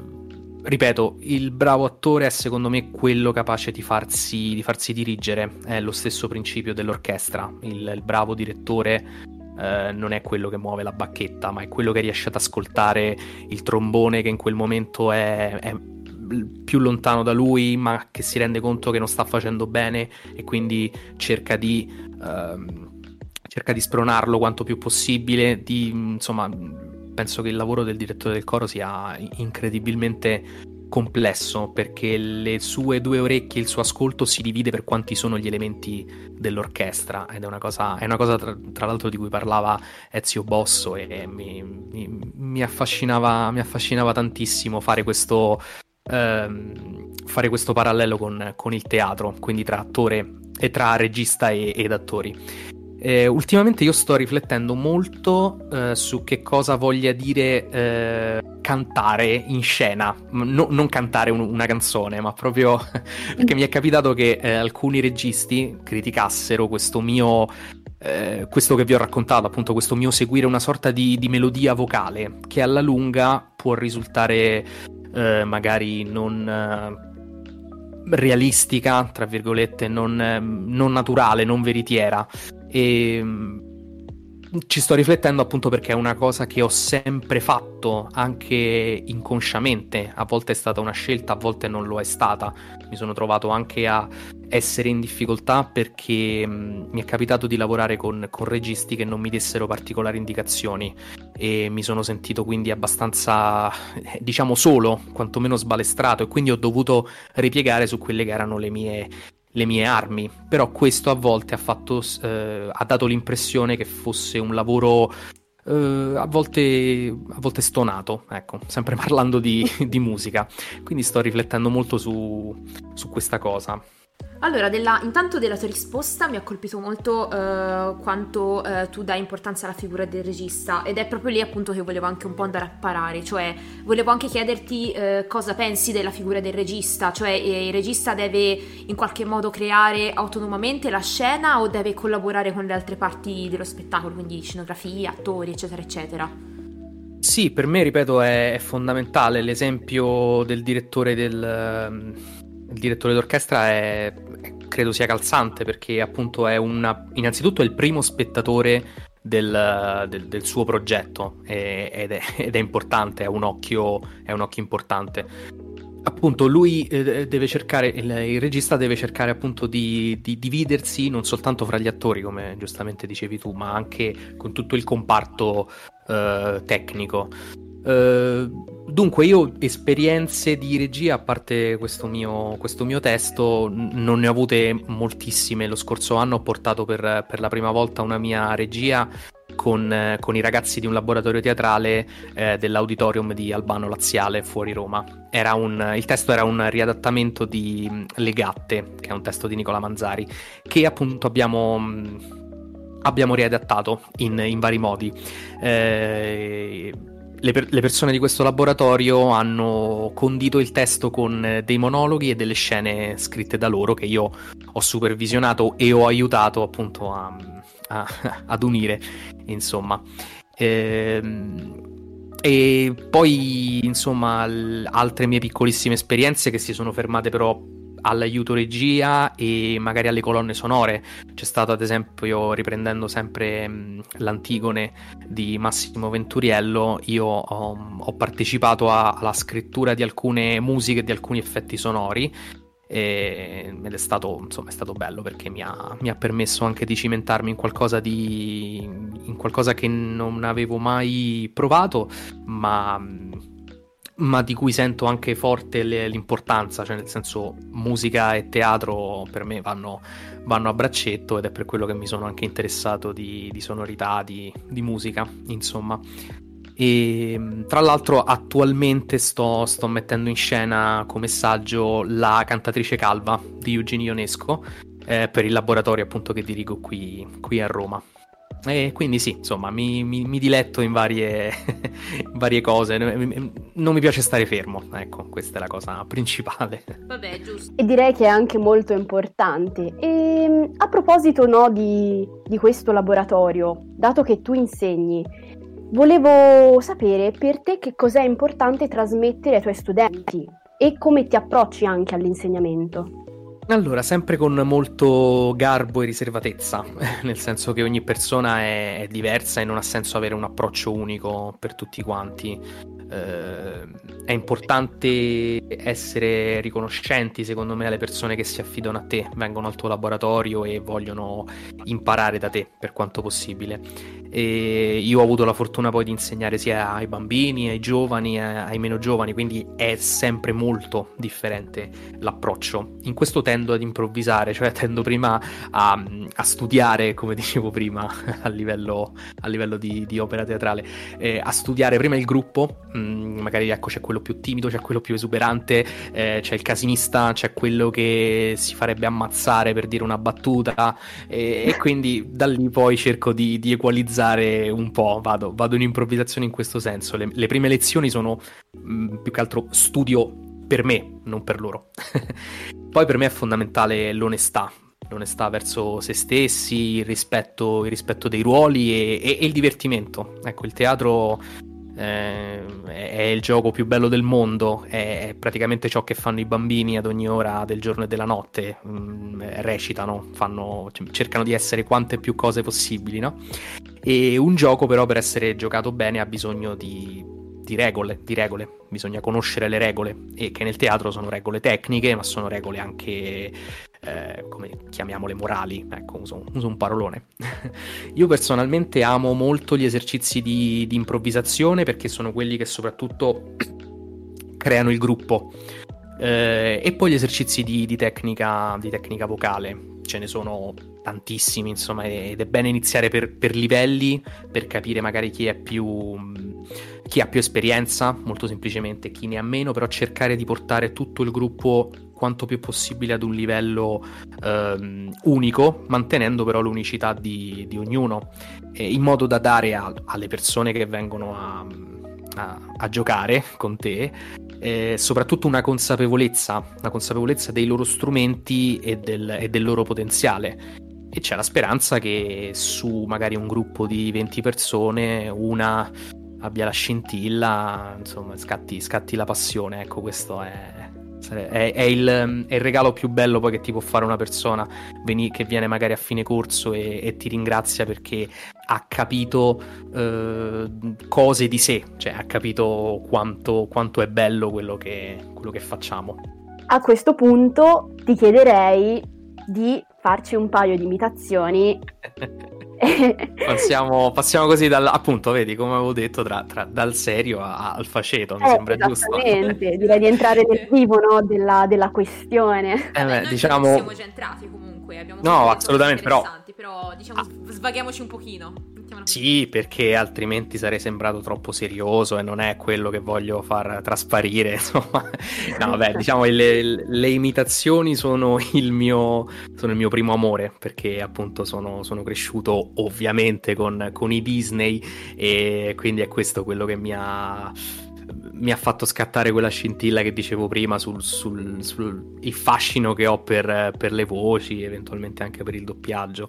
ripeto, il bravo attore è secondo me quello capace di farsi, di farsi dirigere, è lo stesso principio dell'orchestra, il, il bravo direttore eh, non è quello che muove la bacchetta, ma è quello che riesce ad ascoltare il trombone che in quel momento è, è più lontano da lui, ma che si rende conto che non sta facendo bene e quindi cerca di, ehm, cerca di spronarlo quanto più possibile. Di, insomma, penso che il lavoro del direttore del coro sia incredibilmente complesso perché le sue due orecchie, il suo ascolto si divide per quanti sono gli elementi dell'orchestra ed è una cosa, è una cosa tra, tra, l'altro di cui parlava Ezio Bosso e mi, mi, mi, affascinava, mi affascinava tantissimo fare questo, ehm, fare questo parallelo con, con, il teatro, quindi tra attore e tra regista e, ed attori. Eh, ultimamente io sto riflettendo molto eh, su che cosa voglia dire eh, cantare in scena, no, non cantare un, una canzone, ma proprio perché mi è capitato che eh, alcuni registi criticassero questo mio eh, questo che vi ho raccontato, appunto, questo mio seguire una sorta di, di melodia vocale che alla lunga può risultare eh, magari non eh, realistica, tra virgolette, non, eh, non naturale, non veritiera. E mm, ci sto riflettendo appunto perché è una cosa che ho sempre fatto, anche inconsciamente. A volte è stata una scelta, a volte non lo è stata. Mi sono trovato anche a essere in difficoltà perché mh, mm, mi è capitato di lavorare con, con, registi che non mi dessero particolari indicazioni e mi sono sentito quindi abbastanza, eh, diciamo, solo, quantomeno sbalestrato e quindi ho dovuto ripiegare su quelle che erano le mie le mie armi, però questo a volte ha, fatto, eh, ha dato l'impressione che fosse un lavoro eh, a, volte, a, volte, stonato, ecco, sempre parlando di, di musica, quindi sto riflettendo molto su, su questa cosa. Allora, della, intanto della tua risposta mi ha colpito molto uh, quanto uh, tu dai importanza alla figura del regista ed è proprio lì appunto che volevo anche un po' andare a parare, cioè volevo anche chiederti uh, cosa pensi della figura del regista, cioè eh, il regista deve in qualche modo creare autonomamente la scena o deve collaborare con le altre parti dello spettacolo, quindi scenografia, attori, eccetera, eccetera. Sì, per me, ripeto, è, è fondamentale l'esempio del direttore del il direttore d'orchestra è, credo sia calzante perché appunto è una, innanzitutto è il primo spettatore del, del, del suo progetto ed è, ed è, importante, è un occhio, è un occhio importante. Appunto, lui eh, deve cercare, il, il, regista deve cercare appunto di, di, dividersi non soltanto fra gli attori, come giustamente dicevi tu, ma anche con tutto il comparto eh, tecnico. Uh, dunque, io esperienze di regia, a parte questo mio, questo mio testo, non ne ho avute moltissime. Lo scorso anno ho portato per, per la prima volta una mia regia con, con, i ragazzi di un laboratorio teatrale eh, dell'auditorium di Albano Laziale fuori Roma. Un, il testo era un riadattamento di Le Gatte, che è un testo di Nicola Manzari, che appunto abbiamo abbiamo riadattato in, in vari modi. Eh, le, per- le, persone di questo laboratorio hanno condito il testo con eh, dei monologhi e delle scene scritte da loro che io ho supervisionato e ho aiutato appunto a, a, ad unire, insomma. Ehm, e poi, insomma, l- altre mie piccolissime esperienze che si sono fermate però all'aiuto regia e magari alle colonne sonore. C'è stato ad esempio, riprendendo sempre mh, l'Antigone di Massimo Venturiello, io ho, ho partecipato a, alla scrittura di alcune musiche di alcuni effetti sonori ed è stato, insomma, è stato bello perché mi ha, mi ha, permesso anche di cimentarmi in qualcosa, di, in qualcosa che non avevo mai provato, ma, ma di cui sento anche forte l'importanza, cioè nel senso musica e teatro per me vanno, vanno a braccetto ed è per quello che mi sono anche interessato di, di sonorità, di, di musica, insomma. E tra l'altro attualmente sto, sto, mettendo in scena come saggio la cantatrice calva di Eugene Ionesco eh, per il laboratorio appunto che dirigo qui, qui a Roma. E quindi sì, insomma, mi, mi, mi diletto in varie, varie, cose. Non mi piace stare fermo, ecco, questa è la cosa principale. Vabbè, giusto. E direi che è anche molto importante. E a proposito no, di, di questo laboratorio, dato che tu insegni, Volevo sapere per te che cos'è importante trasmettere ai tuoi studenti e come ti approcci anche all'insegnamento. Allora, sempre con molto garbo e riservatezza, nel senso che ogni persona è, diversa e non ha senso avere un approccio unico per tutti quanti. Eh, è importante essere riconoscenti, secondo me, alle persone che si affidano a te, vengono al tuo laboratorio e vogliono imparare da te per quanto possibile. E io ho avuto la fortuna poi di insegnare sia ai bambini, ai giovani, ai meno giovani, quindi è sempre molto differente l'approccio. In questo tendo ad improvvisare, cioè tendo prima a, a studiare, come dicevo prima, a livello, a livello di, di, opera teatrale, eh, a studiare prima il gruppo, mm, magari ecco c'è quello più timido, c'è quello più esuberante, eh, c'è il casinista, c'è quello che si farebbe ammazzare per dire una battuta e, e quindi da lì poi cerco di, di equalizzare un po', vado, vado in improvvisazione in questo senso. Le, le prime lezioni sono mh, mm, più che altro studio per me, non per loro. Poi per me è fondamentale l'onestà, l'onestà verso se stessi, il rispetto, il rispetto dei ruoli e, e, e, il divertimento. Ecco, il teatro eh, è il gioco più bello del mondo, è praticamente ciò che fanno i bambini ad ogni ora del giorno e della notte, mm, recitano, fanno, cercano di essere quante più cose possibili, no? E un gioco però per essere giocato bene ha bisogno di, di regole, di regole, bisogna conoscere le regole e che nel teatro sono regole tecniche ma sono regole anche eh, come chiamiamole morali, ecco uso, uso un parolone. Io personalmente amo molto gli esercizi di, di improvvisazione perché sono quelli che soprattutto creano il gruppo. Eh, e poi gli esercizi di, di, tecnica, di tecnica vocale, ce ne sono tantissimi, insomma, ed è bene iniziare per, per livelli, per capire magari chi più chi ha più esperienza, molto semplicemente, chi ne ha meno, però cercare di portare tutto il gruppo quanto più possibile ad un livello ehm, unico, mantenendo però l'unicità di, di ognuno, eh, in modo da dare a, alle persone che vengono a, a, a giocare con te eh, soprattutto una consapevolezza, una consapevolezza dei loro strumenti e del, e del loro potenziale. E c'è la speranza che su magari un gruppo di 20 persone una abbia la scintilla, insomma, scatti, scatti la passione. Ecco, questo è, è, è, il, è, il, regalo più bello poi che ti può fare una persona veni, che viene magari a fine corso e, e ti ringrazia perché ha capito eh, cose di sé, cioè ha capito quanto, quanto è bello quello che, quello che facciamo. A questo punto ti chiederei di farci un paio di imitazioni passiamo, passiamo, così dal, appunto, vedi, come avevo detto, tra, tra, dal serio a, al faceto, mi eh, sembra giusto. Esattamente, direi di entrare nel vivo no, della, della, questione. Eh beh, diciamo... siamo centrati comunque, abbiamo No, assolutamente, però... Però, diciamo, ah. svaghiamoci un pochino. Sì, perché altrimenti sarei sembrato troppo serioso e non è quello che voglio far trasparire. Insomma, no, vabbè, diciamo le, le imitazioni sono il, mio, sono il, mio, primo amore perché appunto sono, sono cresciuto ovviamente con, con, i Disney e quindi è questo quello che mi ha mi ha fatto scattare quella scintilla che dicevo prima sul, sul, sul fascino che ho per, per, le voci, eventualmente anche per il doppiaggio.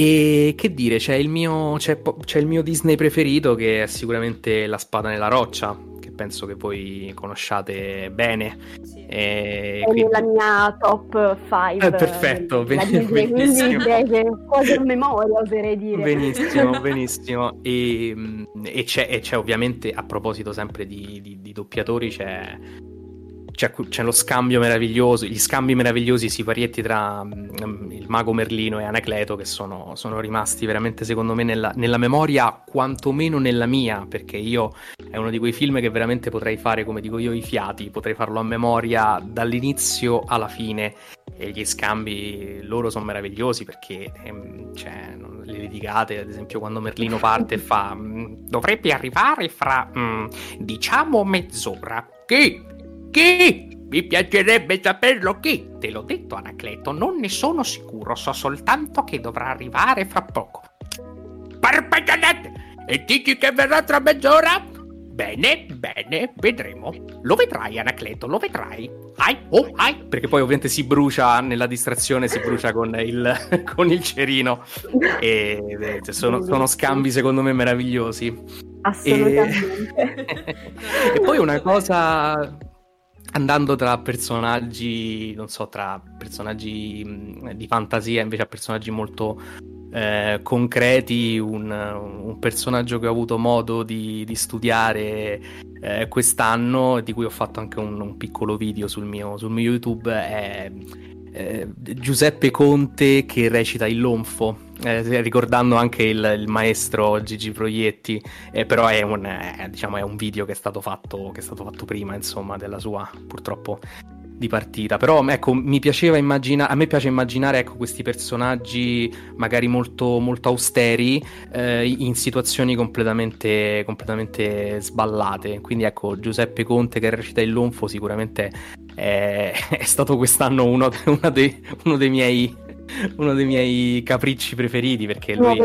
E che dire, c'è il, mio, c'è, c'è il mio Disney preferito che è sicuramente La spada nella roccia, che penso che voi conosciate bene. Sì. E è quindi... nella mia top 5. Eh, perfetto, ben- benissimo. Quindi quasi a memoria oserei dire. Benissimo, benissimo. E, e, c'è, e, c'è, ovviamente, a proposito sempre di, di, di doppiatori, c'è c'è, c'è, lo scambio meraviglioso, gli scambi meravigliosi siparietti tra um, il mago Merlino e Anacleto che sono, sono rimasti veramente secondo me nella, nella, memoria, quantomeno nella mia, perché io è uno di quei film che veramente potrei fare, come dico io, i fiati, potrei farlo a memoria dall'inizio alla fine e gli scambi loro sono meravigliosi perché ehm, cioè, le litigate, ad esempio quando Merlino parte e fa mm, dovrebbe arrivare fra mm, diciamo mezz'ora. Che chi? Mi piacerebbe saperlo chi. Te l'ho detto, Anacleto, non ne sono sicuro, so soltanto che dovrà arrivare fra poco. Parpeggianete! E dici che verrà tra mezz'ora? Bene, bene, vedremo. Lo vedrai, Anacleto, lo vedrai. Ai, oh, ai. Perché poi ovviamente si brucia nella distrazione, si brucia con il, con il cerino. E vedete, sono, sono scambi secondo me meravigliosi. Assolutamente. E... e poi una cosa andando tra personaggi, non so, tra personaggi di fantasia invece a personaggi molto eh, concreti, un, un, personaggio che ho avuto modo di, di studiare eh, quest'anno, di cui ho fatto anche un, un piccolo video sul mio, sul mio YouTube, è eh, Giuseppe Conte che recita il Lonfo, eh, ricordando anche il, il, maestro Gigi Proietti, eh, però è un, eh, diciamo, è un, video che è, stato fatto, è stato fatto prima, insomma, della sua purtroppo di partita. Però ecco, mi piaceva immaginare, a me piace immaginare ecco, questi personaggi magari molto, molto austeri eh, in situazioni completamente, completamente sballate. Quindi ecco, Giuseppe Conte che recita il Lonfo sicuramente è, è stato quest'anno uno, uno, dei, uno dei miei uno dei miei capricci preferiti perché lui...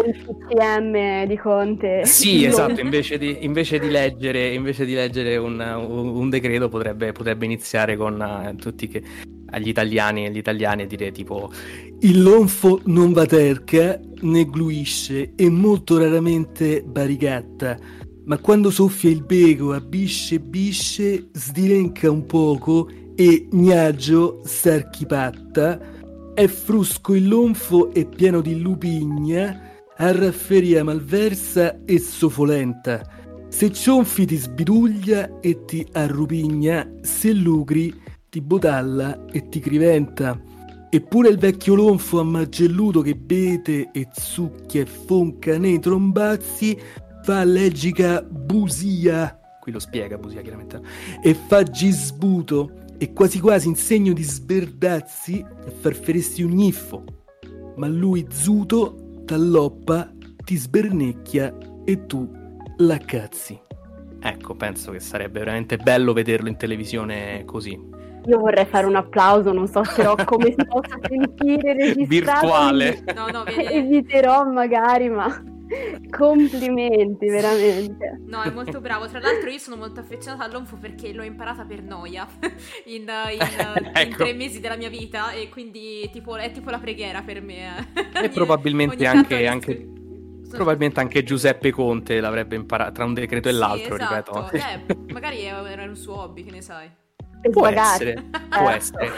CM di Conte. Sì, esatto, invece di, invece di leggere, invece di leggere un, un, decreto potrebbe, potrebbe iniziare con uh, tutti che agli italiani, agli italiani dire tipo il lonfo non va terca né gluisce e molto raramente barigatta ma quando soffia il beco a bisce bisce sdilenca un poco e gnaggio sarchipatta è frusco il lonfo e pieno di lupigna, a rafferia malversa e sofolenta. Se cionfi ti sbiduglia e ti arrupigna, se lucri ti botalla e ti criventa. Eppure il vecchio lonfo ammagelluto che bete e zucchia e fonca nei trombazzi fa allergica busia. Qui lo spiega busia chiaramente. E fa gisbuto e quasi quasi in segno di sberdazzi farferesti un gniffo. Ma lui zuto t'alloppa, ti sbernecchia e tu la cazzi. Ecco, penso che sarebbe veramente bello vederlo in televisione così. Io vorrei fare un applauso, non so però come si possa sentire registrato. Virtuale. No, no, Eviterò magari, ma... Complimenti, veramente. No, è molto bravo. Tra l'altro, io sono molto affezionata all'onfo perché l'ho imparata per noia in, in, ecco. in tre mesi della mia vita. E quindi tipo, è tipo la preghiera per me. E probabilmente anche, anche, probabilmente anche Giuseppe Conte l'avrebbe imparato tra un decreto e l'altro, esatto. ripeto. Eh, magari era un suo hobby, che ne sai. Può essere, può essere.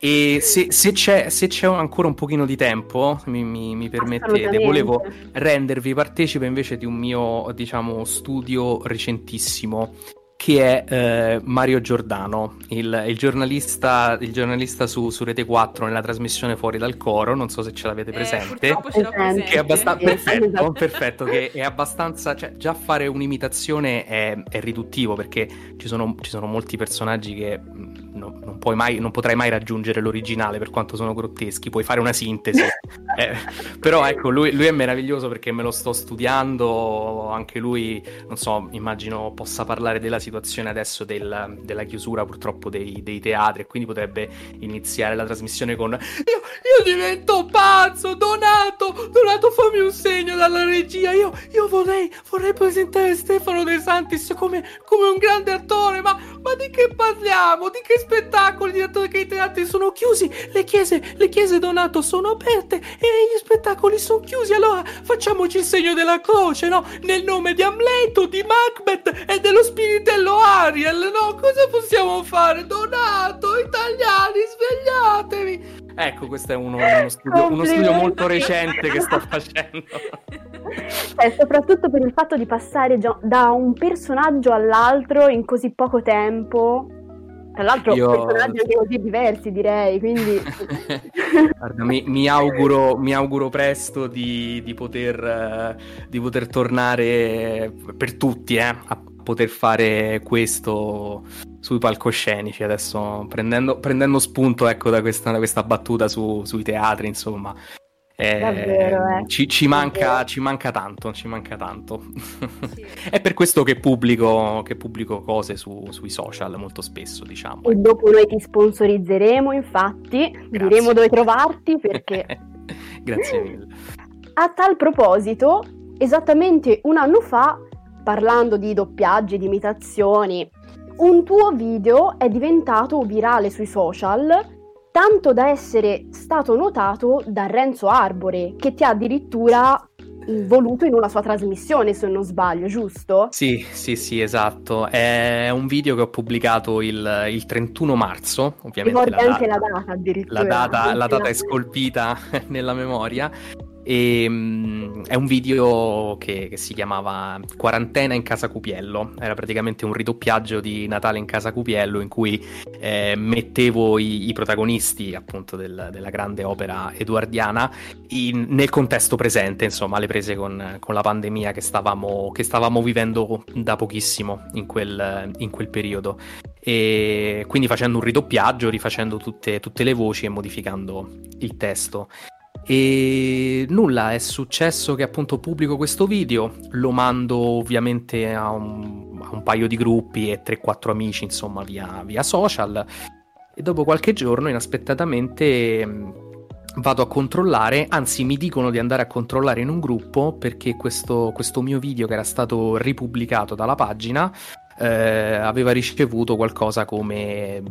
E se, se, c'è, se, c'è, ancora un pochino di tempo, mi, mi, mi permettete, volevo rendervi partecipe invece di un mio, diciamo, studio recentissimo che è eh, Mario Giordano, il, il, giornalista, il giornalista su, su, Rete 4 nella trasmissione Fuori dal Coro, non so se ce l'avete presente. Eh, ce l'ho presente. Che è abbastanza perfetto, perfetto, che è abbastanza, cioè già fare un'imitazione è, è riduttivo perché ci sono, ci sono molti personaggi che no, non, mai, non, potrai mai raggiungere l'originale per quanto sono grotteschi, puoi fare una sintesi. eh, però ecco, lui, lui, è meraviglioso perché me lo sto studiando, anche lui, non so, immagino possa parlare della situazione adesso del, della chiusura purtroppo dei, dei, teatri e quindi potrebbe iniziare la trasmissione con io, io divento pazzo, Donato, Donato fammi un segno, dalla regia, io, io vorrei, vorrei, presentare Stefano De Santis come, come un grande attore, ma, ma, di che parliamo? Di che spettacoli? Attori che i teatri sono chiusi, le chiese, le chiese Donato sono aperte e gli spettacoli sono chiusi, allora facciamoci il segno della croce, no? Nel nome di Amleto, di Macbeth e dello spiritello Ariel, no? Cosa possiamo fare? Donato, italiani, svegliatevi! Ecco, questo è uno, uno, studio, uno studio, molto recente che sto facendo. Eh, soprattutto per il fatto di passare da un personaggio all'altro in così poco tempo. Tra l'altro, Io... personaggi anche così diversi, direi. Quindi... Guarda, mi, mi, auguro, mi, auguro, presto di, di, poter, di poter tornare per tutti eh, a poter fare questo sui palcoscenici adesso prendendo, prendendo spunto ecco, da, questa, da questa battuta su, sui teatri insomma eh, Davvero, eh. Ci, ci, manca, ci, manca, tanto, ci manca tanto. Sì. è per questo che pubblico, che pubblico cose su, sui social molto spesso, diciamo. E dopo noi ti sponsorizzeremo, infatti, Grazie. diremo dove trovarti perché... Grazie mille. A tal proposito, esattamente un anno fa, parlando di doppiaggi, di imitazioni, un tuo video è diventato virale sui social, tanto da essere stato notato da Renzo Arbore, che ti ha addirittura voluto in una sua trasmissione, se non sbaglio, giusto? Sì, sì, sì, esatto. È un video che ho pubblicato il, il 31 marzo, ovviamente. Ricordi anche data, la data addirittura. La data, la data è scolpita nella memoria e, um, è un video che, che, si chiamava Quarantena in casa Cupiello. Era praticamente un ridoppiaggio di Natale in casa Cupiello in cui eh, mettevo i, i, protagonisti appunto del, della grande opera edoardiana in, nel contesto presente, insomma, alle prese con, con la pandemia che stavamo, che stavamo, vivendo da pochissimo in quel, in quel periodo. E quindi facendo un ridoppiaggio, rifacendo tutte, tutte le voci e modificando il testo. E nulla, è successo che appunto pubblico questo video, lo mando ovviamente a un, a un paio di gruppi e 3-4 amici, insomma, via, via social. E dopo qualche giorno, inaspettatamente, mm, vado a controllare, anzi mi dicono di andare a controllare in un gruppo perché questo, questo mio video che era stato ripubblicato dalla pagina eh, aveva ricevuto qualcosa come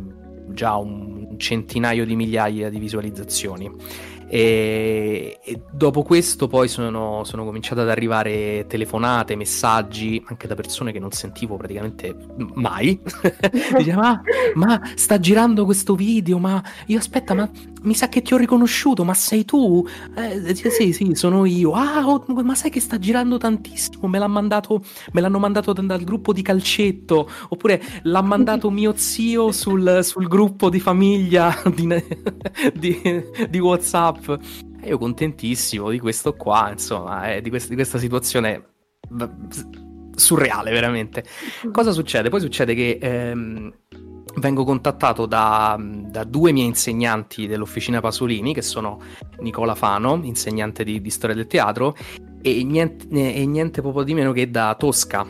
già un centinaio di migliaia di visualizzazioni. E, e dopo questo poi sono, sono cominciate ad arrivare telefonate, messaggi anche da persone che non sentivo praticamente mai. Diceva, ma, ma sta girando questo video, ma io aspetta, ma mi sa che ti ho riconosciuto, ma sei tu? Eh, sì, sì, sono io. Ah, oh, ma sai che sta girando tantissimo? Me, l'ha mandato, me l'hanno mandato dal gruppo di calcetto, oppure l'ha mandato mio zio sul, sul gruppo di famiglia di, di, di WhatsApp up. E io contentissimo di questo qua, insomma, eh, di, quest- di, questa situazione surreale, veramente. Cosa succede? Poi succede che ehm, vengo contattato da, da, due miei insegnanti dell'Officina Pasolini, che sono Nicola Fano, insegnante di, di storia del teatro, e niente, e niente proprio di meno che da Tosca,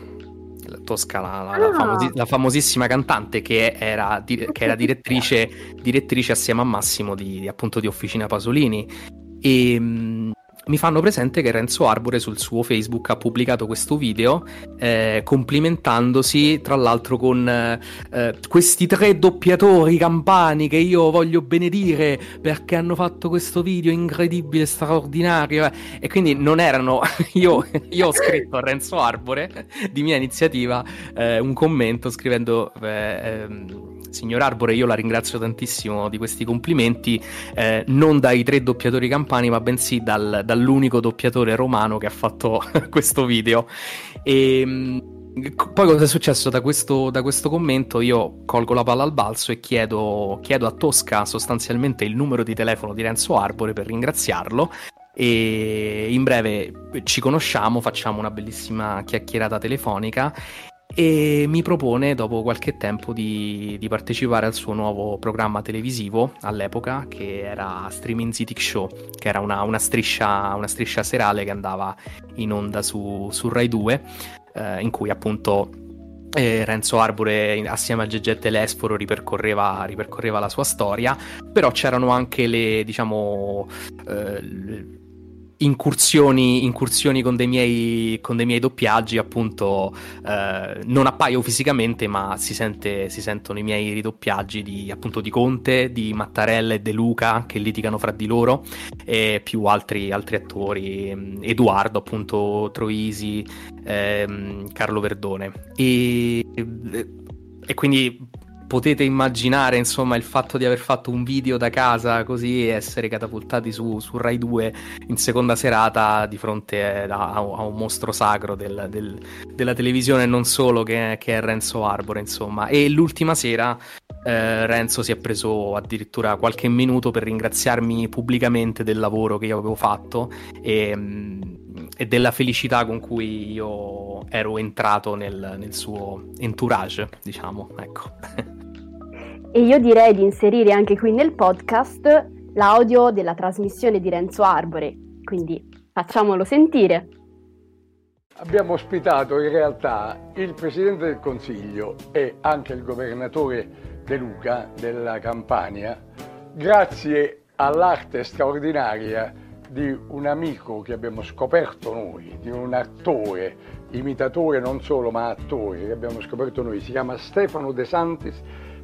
Tosca, la, la, la, famosi- la, famosissima cantante che era, di- che era direttrice, direttrice, assieme a Massimo di, di, appunto di Officina Pasolini. E mh, mi fanno presente che Renzo Arbore sul suo Facebook ha pubblicato questo video eh, complimentandosi tra l'altro con eh, questi tre doppiatori campani che io voglio benedire perché hanno fatto questo video incredibile, straordinario eh. e quindi non erano io, io, ho scritto a Renzo Arbore di mia iniziativa eh, un commento scrivendo eh, ehm, signor Arbore, io la ringrazio tantissimo di questi complimenti, eh, non dai tre doppiatori campani, ma bensì dal, dall'unico doppiatore romano che ha fatto questo video. E ehm, poi cosa è successo da questo, da questo, commento? Io colgo la palla al balzo e chiedo, chiedo a Tosca sostanzialmente il numero di telefono di Renzo Arbore per ringraziarlo e in breve ci conosciamo, facciamo una bellissima chiacchierata telefonica e mi propone dopo qualche tempo di, di, partecipare al suo nuovo programma televisivo all'epoca che era Streaming Zitic Show che era una, una, striscia, una striscia, serale che andava in onda su, su Rai 2 eh, in cui appunto eh, Renzo Arbore assieme a Gegette Telesforo ripercorreva, ripercorreva, la sua storia. Però c'erano anche le diciamo eh, incursioni, incursioni con, dei miei, con, dei miei, doppiaggi, appunto, eh, non appaio fisicamente, ma si, sente, si, sentono i miei ridoppiaggi di, appunto, di Conte, di Mattarella e De Luca che litigano fra di loro, e più altri, altri attori, Edoardo, appunto, Troisi, ehm, Carlo Verdone. E, e quindi potete immaginare insomma il fatto di aver fatto un video da casa così e essere catapultati su, su Rai 2 in seconda serata di fronte a, a un mostro sacro del, del, della televisione non solo che, che, è Renzo Arbore insomma. E l'ultima sera eh, Renzo si è preso addirittura qualche minuto per ringraziarmi pubblicamente del lavoro che io avevo fatto e, e della felicità con cui io ero entrato nel, nel suo entourage diciamo ecco E io direi di inserire anche qui nel podcast l'audio della trasmissione di Renzo Arbore, quindi facciamolo sentire. Abbiamo ospitato in realtà il Presidente del Consiglio e anche il Governatore De Luca della Campania, grazie all'arte straordinaria di un amico che abbiamo scoperto noi, di un attore, imitatore non solo ma attore che abbiamo scoperto noi, si chiama Stefano De Santis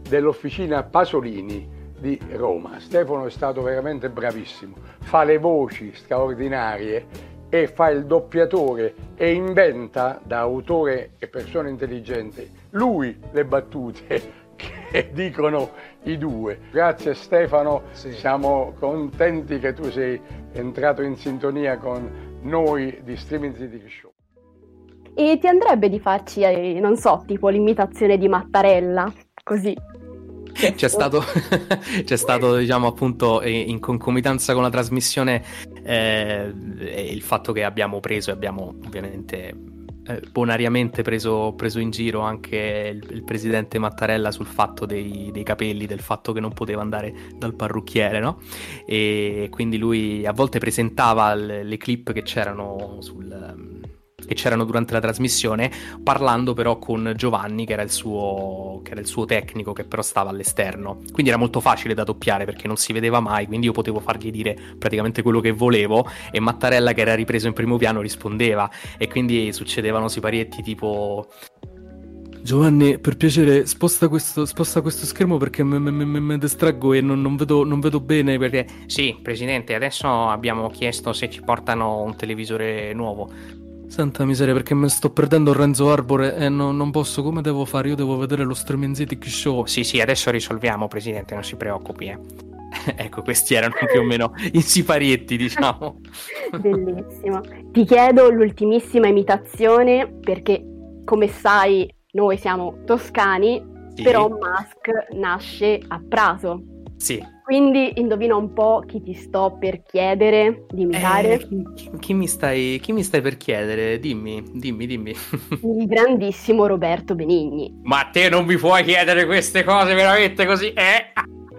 dell'officina Pasolini di Roma. Stefano è stato veramente bravissimo, fa le voci straordinarie e fa il doppiatore e inventa da autore e persona intelligente lui le battute che dicono i due. Grazie Stefano, sì. siamo contenti che tu sei entrato in sintonia con noi di Streaming City Show. E ti andrebbe di farci, eh, non so, tipo l'imitazione di Mattarella, così c'è stato, c'è stato, diciamo, appunto, in concomitanza con la trasmissione, eh, il fatto che abbiamo preso e abbiamo ovviamente eh, bonariamente preso, preso, in giro anche il, il, presidente Mattarella sul fatto dei, dei, capelli, del fatto che non poteva andare dal parrucchiere, no? E quindi lui a volte presentava le, le clip che c'erano sul che c'erano durante la trasmissione, parlando però con Giovanni, che era, il suo, che era il suo tecnico, che però stava all'esterno. Quindi era molto facile da doppiare perché non si vedeva mai, quindi io potevo fargli dire praticamente quello che volevo e Mattarella, che era ripreso in primo piano, rispondeva. E quindi succedevano siparietti tipo... Giovanni, per piacere, sposta questo, sposta questo schermo perché mi distraggo e non, non, vedo, non, vedo, bene. Perché... Sì, Presidente, adesso abbiamo chiesto se ci portano un televisore nuovo. Santa miseria, perché mi sto perdendo Renzo Arbore e no, non posso, come devo fare? Io devo vedere lo Stremenzitic Show. Sì, sì, adesso risolviamo, Presidente, non si preoccupi, eh. ecco, questi erano più o meno i siparietti, diciamo. Bellissimo. Ti chiedo l'ultimissima imitazione, perché come sai, noi siamo toscani, sì. però Musk nasce a Prato. Sì. Quindi indovina un po' chi ti sto per chiedere di imitare. Eh, chi, chi, mi stai, chi, mi stai, per chiedere? Dimmi, dimmi, dimmi. Il grandissimo Roberto Benigni. Ma te non mi puoi chiedere queste cose veramente così? Eh?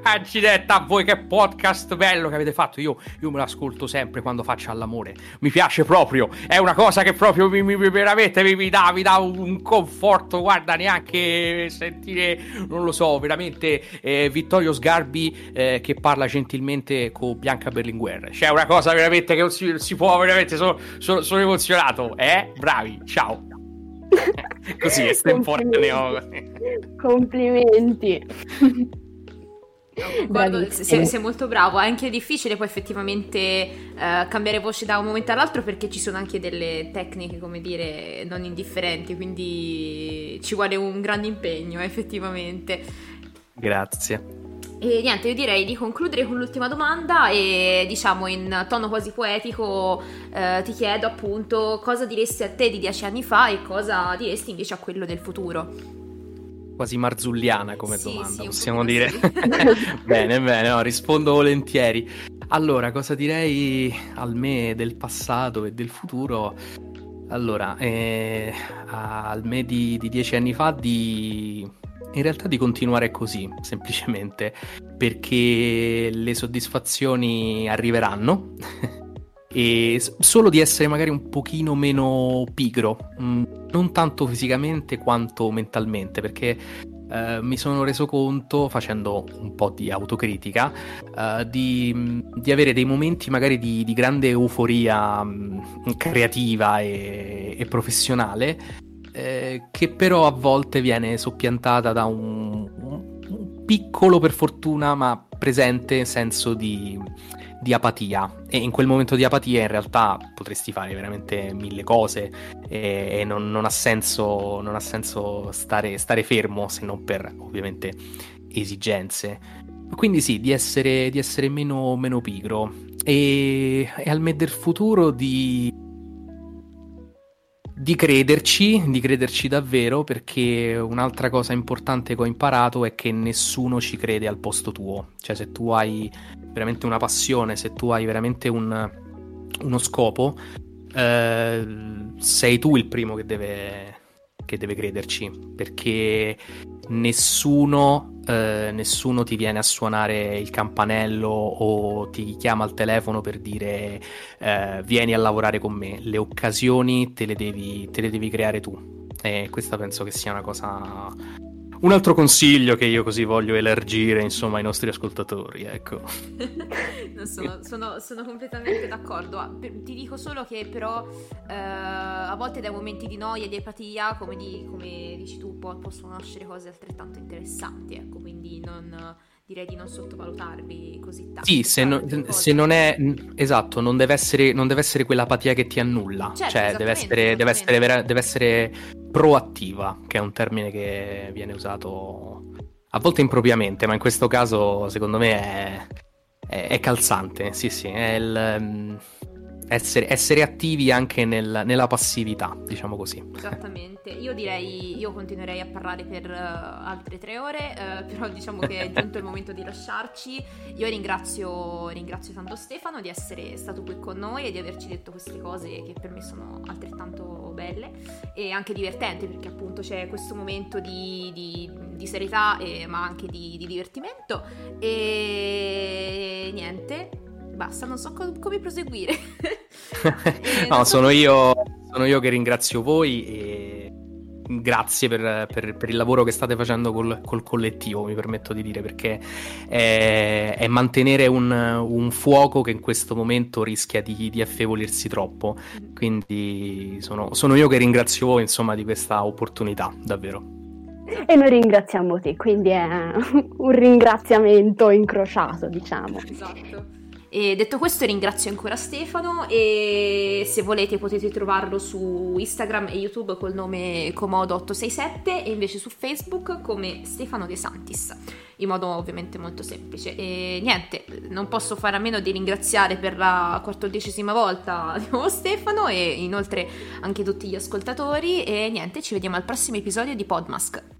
Accidenti a voi che podcast bello che avete fatto. Io, io me l'ascolto sempre quando faccio all'amore. Mi piace proprio. È una cosa che proprio mi, mi, veramente mi, mi, dà, mi dà un conforto. Guarda, neanche sentire, non lo so, veramente eh, Vittorio Sgarbi eh, che parla gentilmente con Bianca Berlinguer. C'è una cosa veramente che non si, si può, veramente. Sono, sono, sono emozionato. Eh? Bravi, ciao. Così estemporaneo. Complimenti. Guarda, sei, sei, molto bravo, è anche difficile poi effettivamente uh, cambiare voce da un momento all'altro perché ci sono anche delle tecniche, come dire, non indifferenti, quindi ci vuole un grande impegno effettivamente. Grazie. E niente, io direi di concludere con l'ultima domanda e diciamo in tono quasi poetico eh, ti chiedo appunto cosa diresti a te di dieci anni fa e cosa diresti invece a quello del futuro quasi marzulliana come sì, domanda, sì, possiamo dire. bene, bene, no, rispondo volentieri. Allora, cosa direi al me del passato e del futuro? Allora, eh, al me di, di dieci anni fa di... In realtà di continuare così, semplicemente, perché le soddisfazioni arriveranno e solo di essere magari un pochino meno pigro, mm, non tanto fisicamente quanto mentalmente, perché Uh, mi sono reso conto, facendo un po' di autocritica, uh, di, di, avere dei momenti magari di, di grande euforia um, creativa e, e professionale, eh, che però a volte viene soppiantata da un, un piccolo, per fortuna, ma presente senso di, di apatia e in quel momento di apatia in realtà potresti fare veramente mille cose e, e non, non, ha senso, non ha senso stare, stare, fermo se non per ovviamente esigenze. Quindi sì, di essere, di essere meno, meno, pigro e, e al me del futuro di, di crederci, di crederci davvero, perché un'altra cosa importante che ho imparato è che nessuno ci crede al posto tuo. Cioè, se tu hai veramente una passione, se tu hai veramente un, uno scopo, eh, sei tu il primo che deve, che deve crederci, perché nessuno, eh, nessuno ti viene a suonare il campanello o ti chiama al telefono per dire eh, vieni a lavorare con me, le occasioni te le devi, te le devi creare tu. E questa penso che sia una cosa un altro consiglio che io così voglio elargire, insomma, ai nostri ascoltatori, ecco. sono, sono, sono, completamente d'accordo. Ah, ti dico solo che però eh, a volte dai momenti di noia e di apatia, come, di, come dici tu, possono nascere cose altrettanto interessanti, ecco, quindi non direi di non sottovalutarvi così tanto. Sì, se, no, se, non è esatto, non deve essere, non deve essere quell'apatia che ti annulla, certo, cioè deve essere, deve, essere vera, deve essere proattiva, che è un termine che viene usato a volte impropriamente, ma in questo caso secondo me è, è, è calzante. Sì, sì, è il essere, essere attivi anche nel, nella passività, diciamo così. Esattamente, io direi, io continuerei a parlare per uh, altre tre ore, uh, però diciamo che è giunto il momento di lasciarci. Io ringrazio, ringrazio tanto Stefano di essere stato qui con noi e di averci detto queste cose che per me sono altrettanto belle e anche divertenti perché appunto c'è questo momento di, di, di serietà e, ma anche di, di divertimento e niente basta, non so co- come proseguire. no, sono, io, sono io che ringrazio voi e grazie per, per, per, il lavoro che state facendo col, col, collettivo, mi permetto di dire, perché è, è mantenere un, un, fuoco che in questo momento rischia di, di affievolirsi troppo. Quindi sono, sono, io che ringrazio voi, insomma, di questa opportunità, davvero. E noi ringraziamo te, quindi è un ringraziamento incrociato, diciamo. Esatto. E detto questo ringrazio ancora Stefano e se volete potete trovarlo su Instagram e YouTube col nome Comodo867 e invece su Facebook come Stefano De Santis, in modo ovviamente molto semplice. E niente, non posso fare a meno di ringraziare per la quattordicesima volta Stefano e inoltre anche tutti gli ascoltatori e niente, ci vediamo al prossimo episodio di Podmask.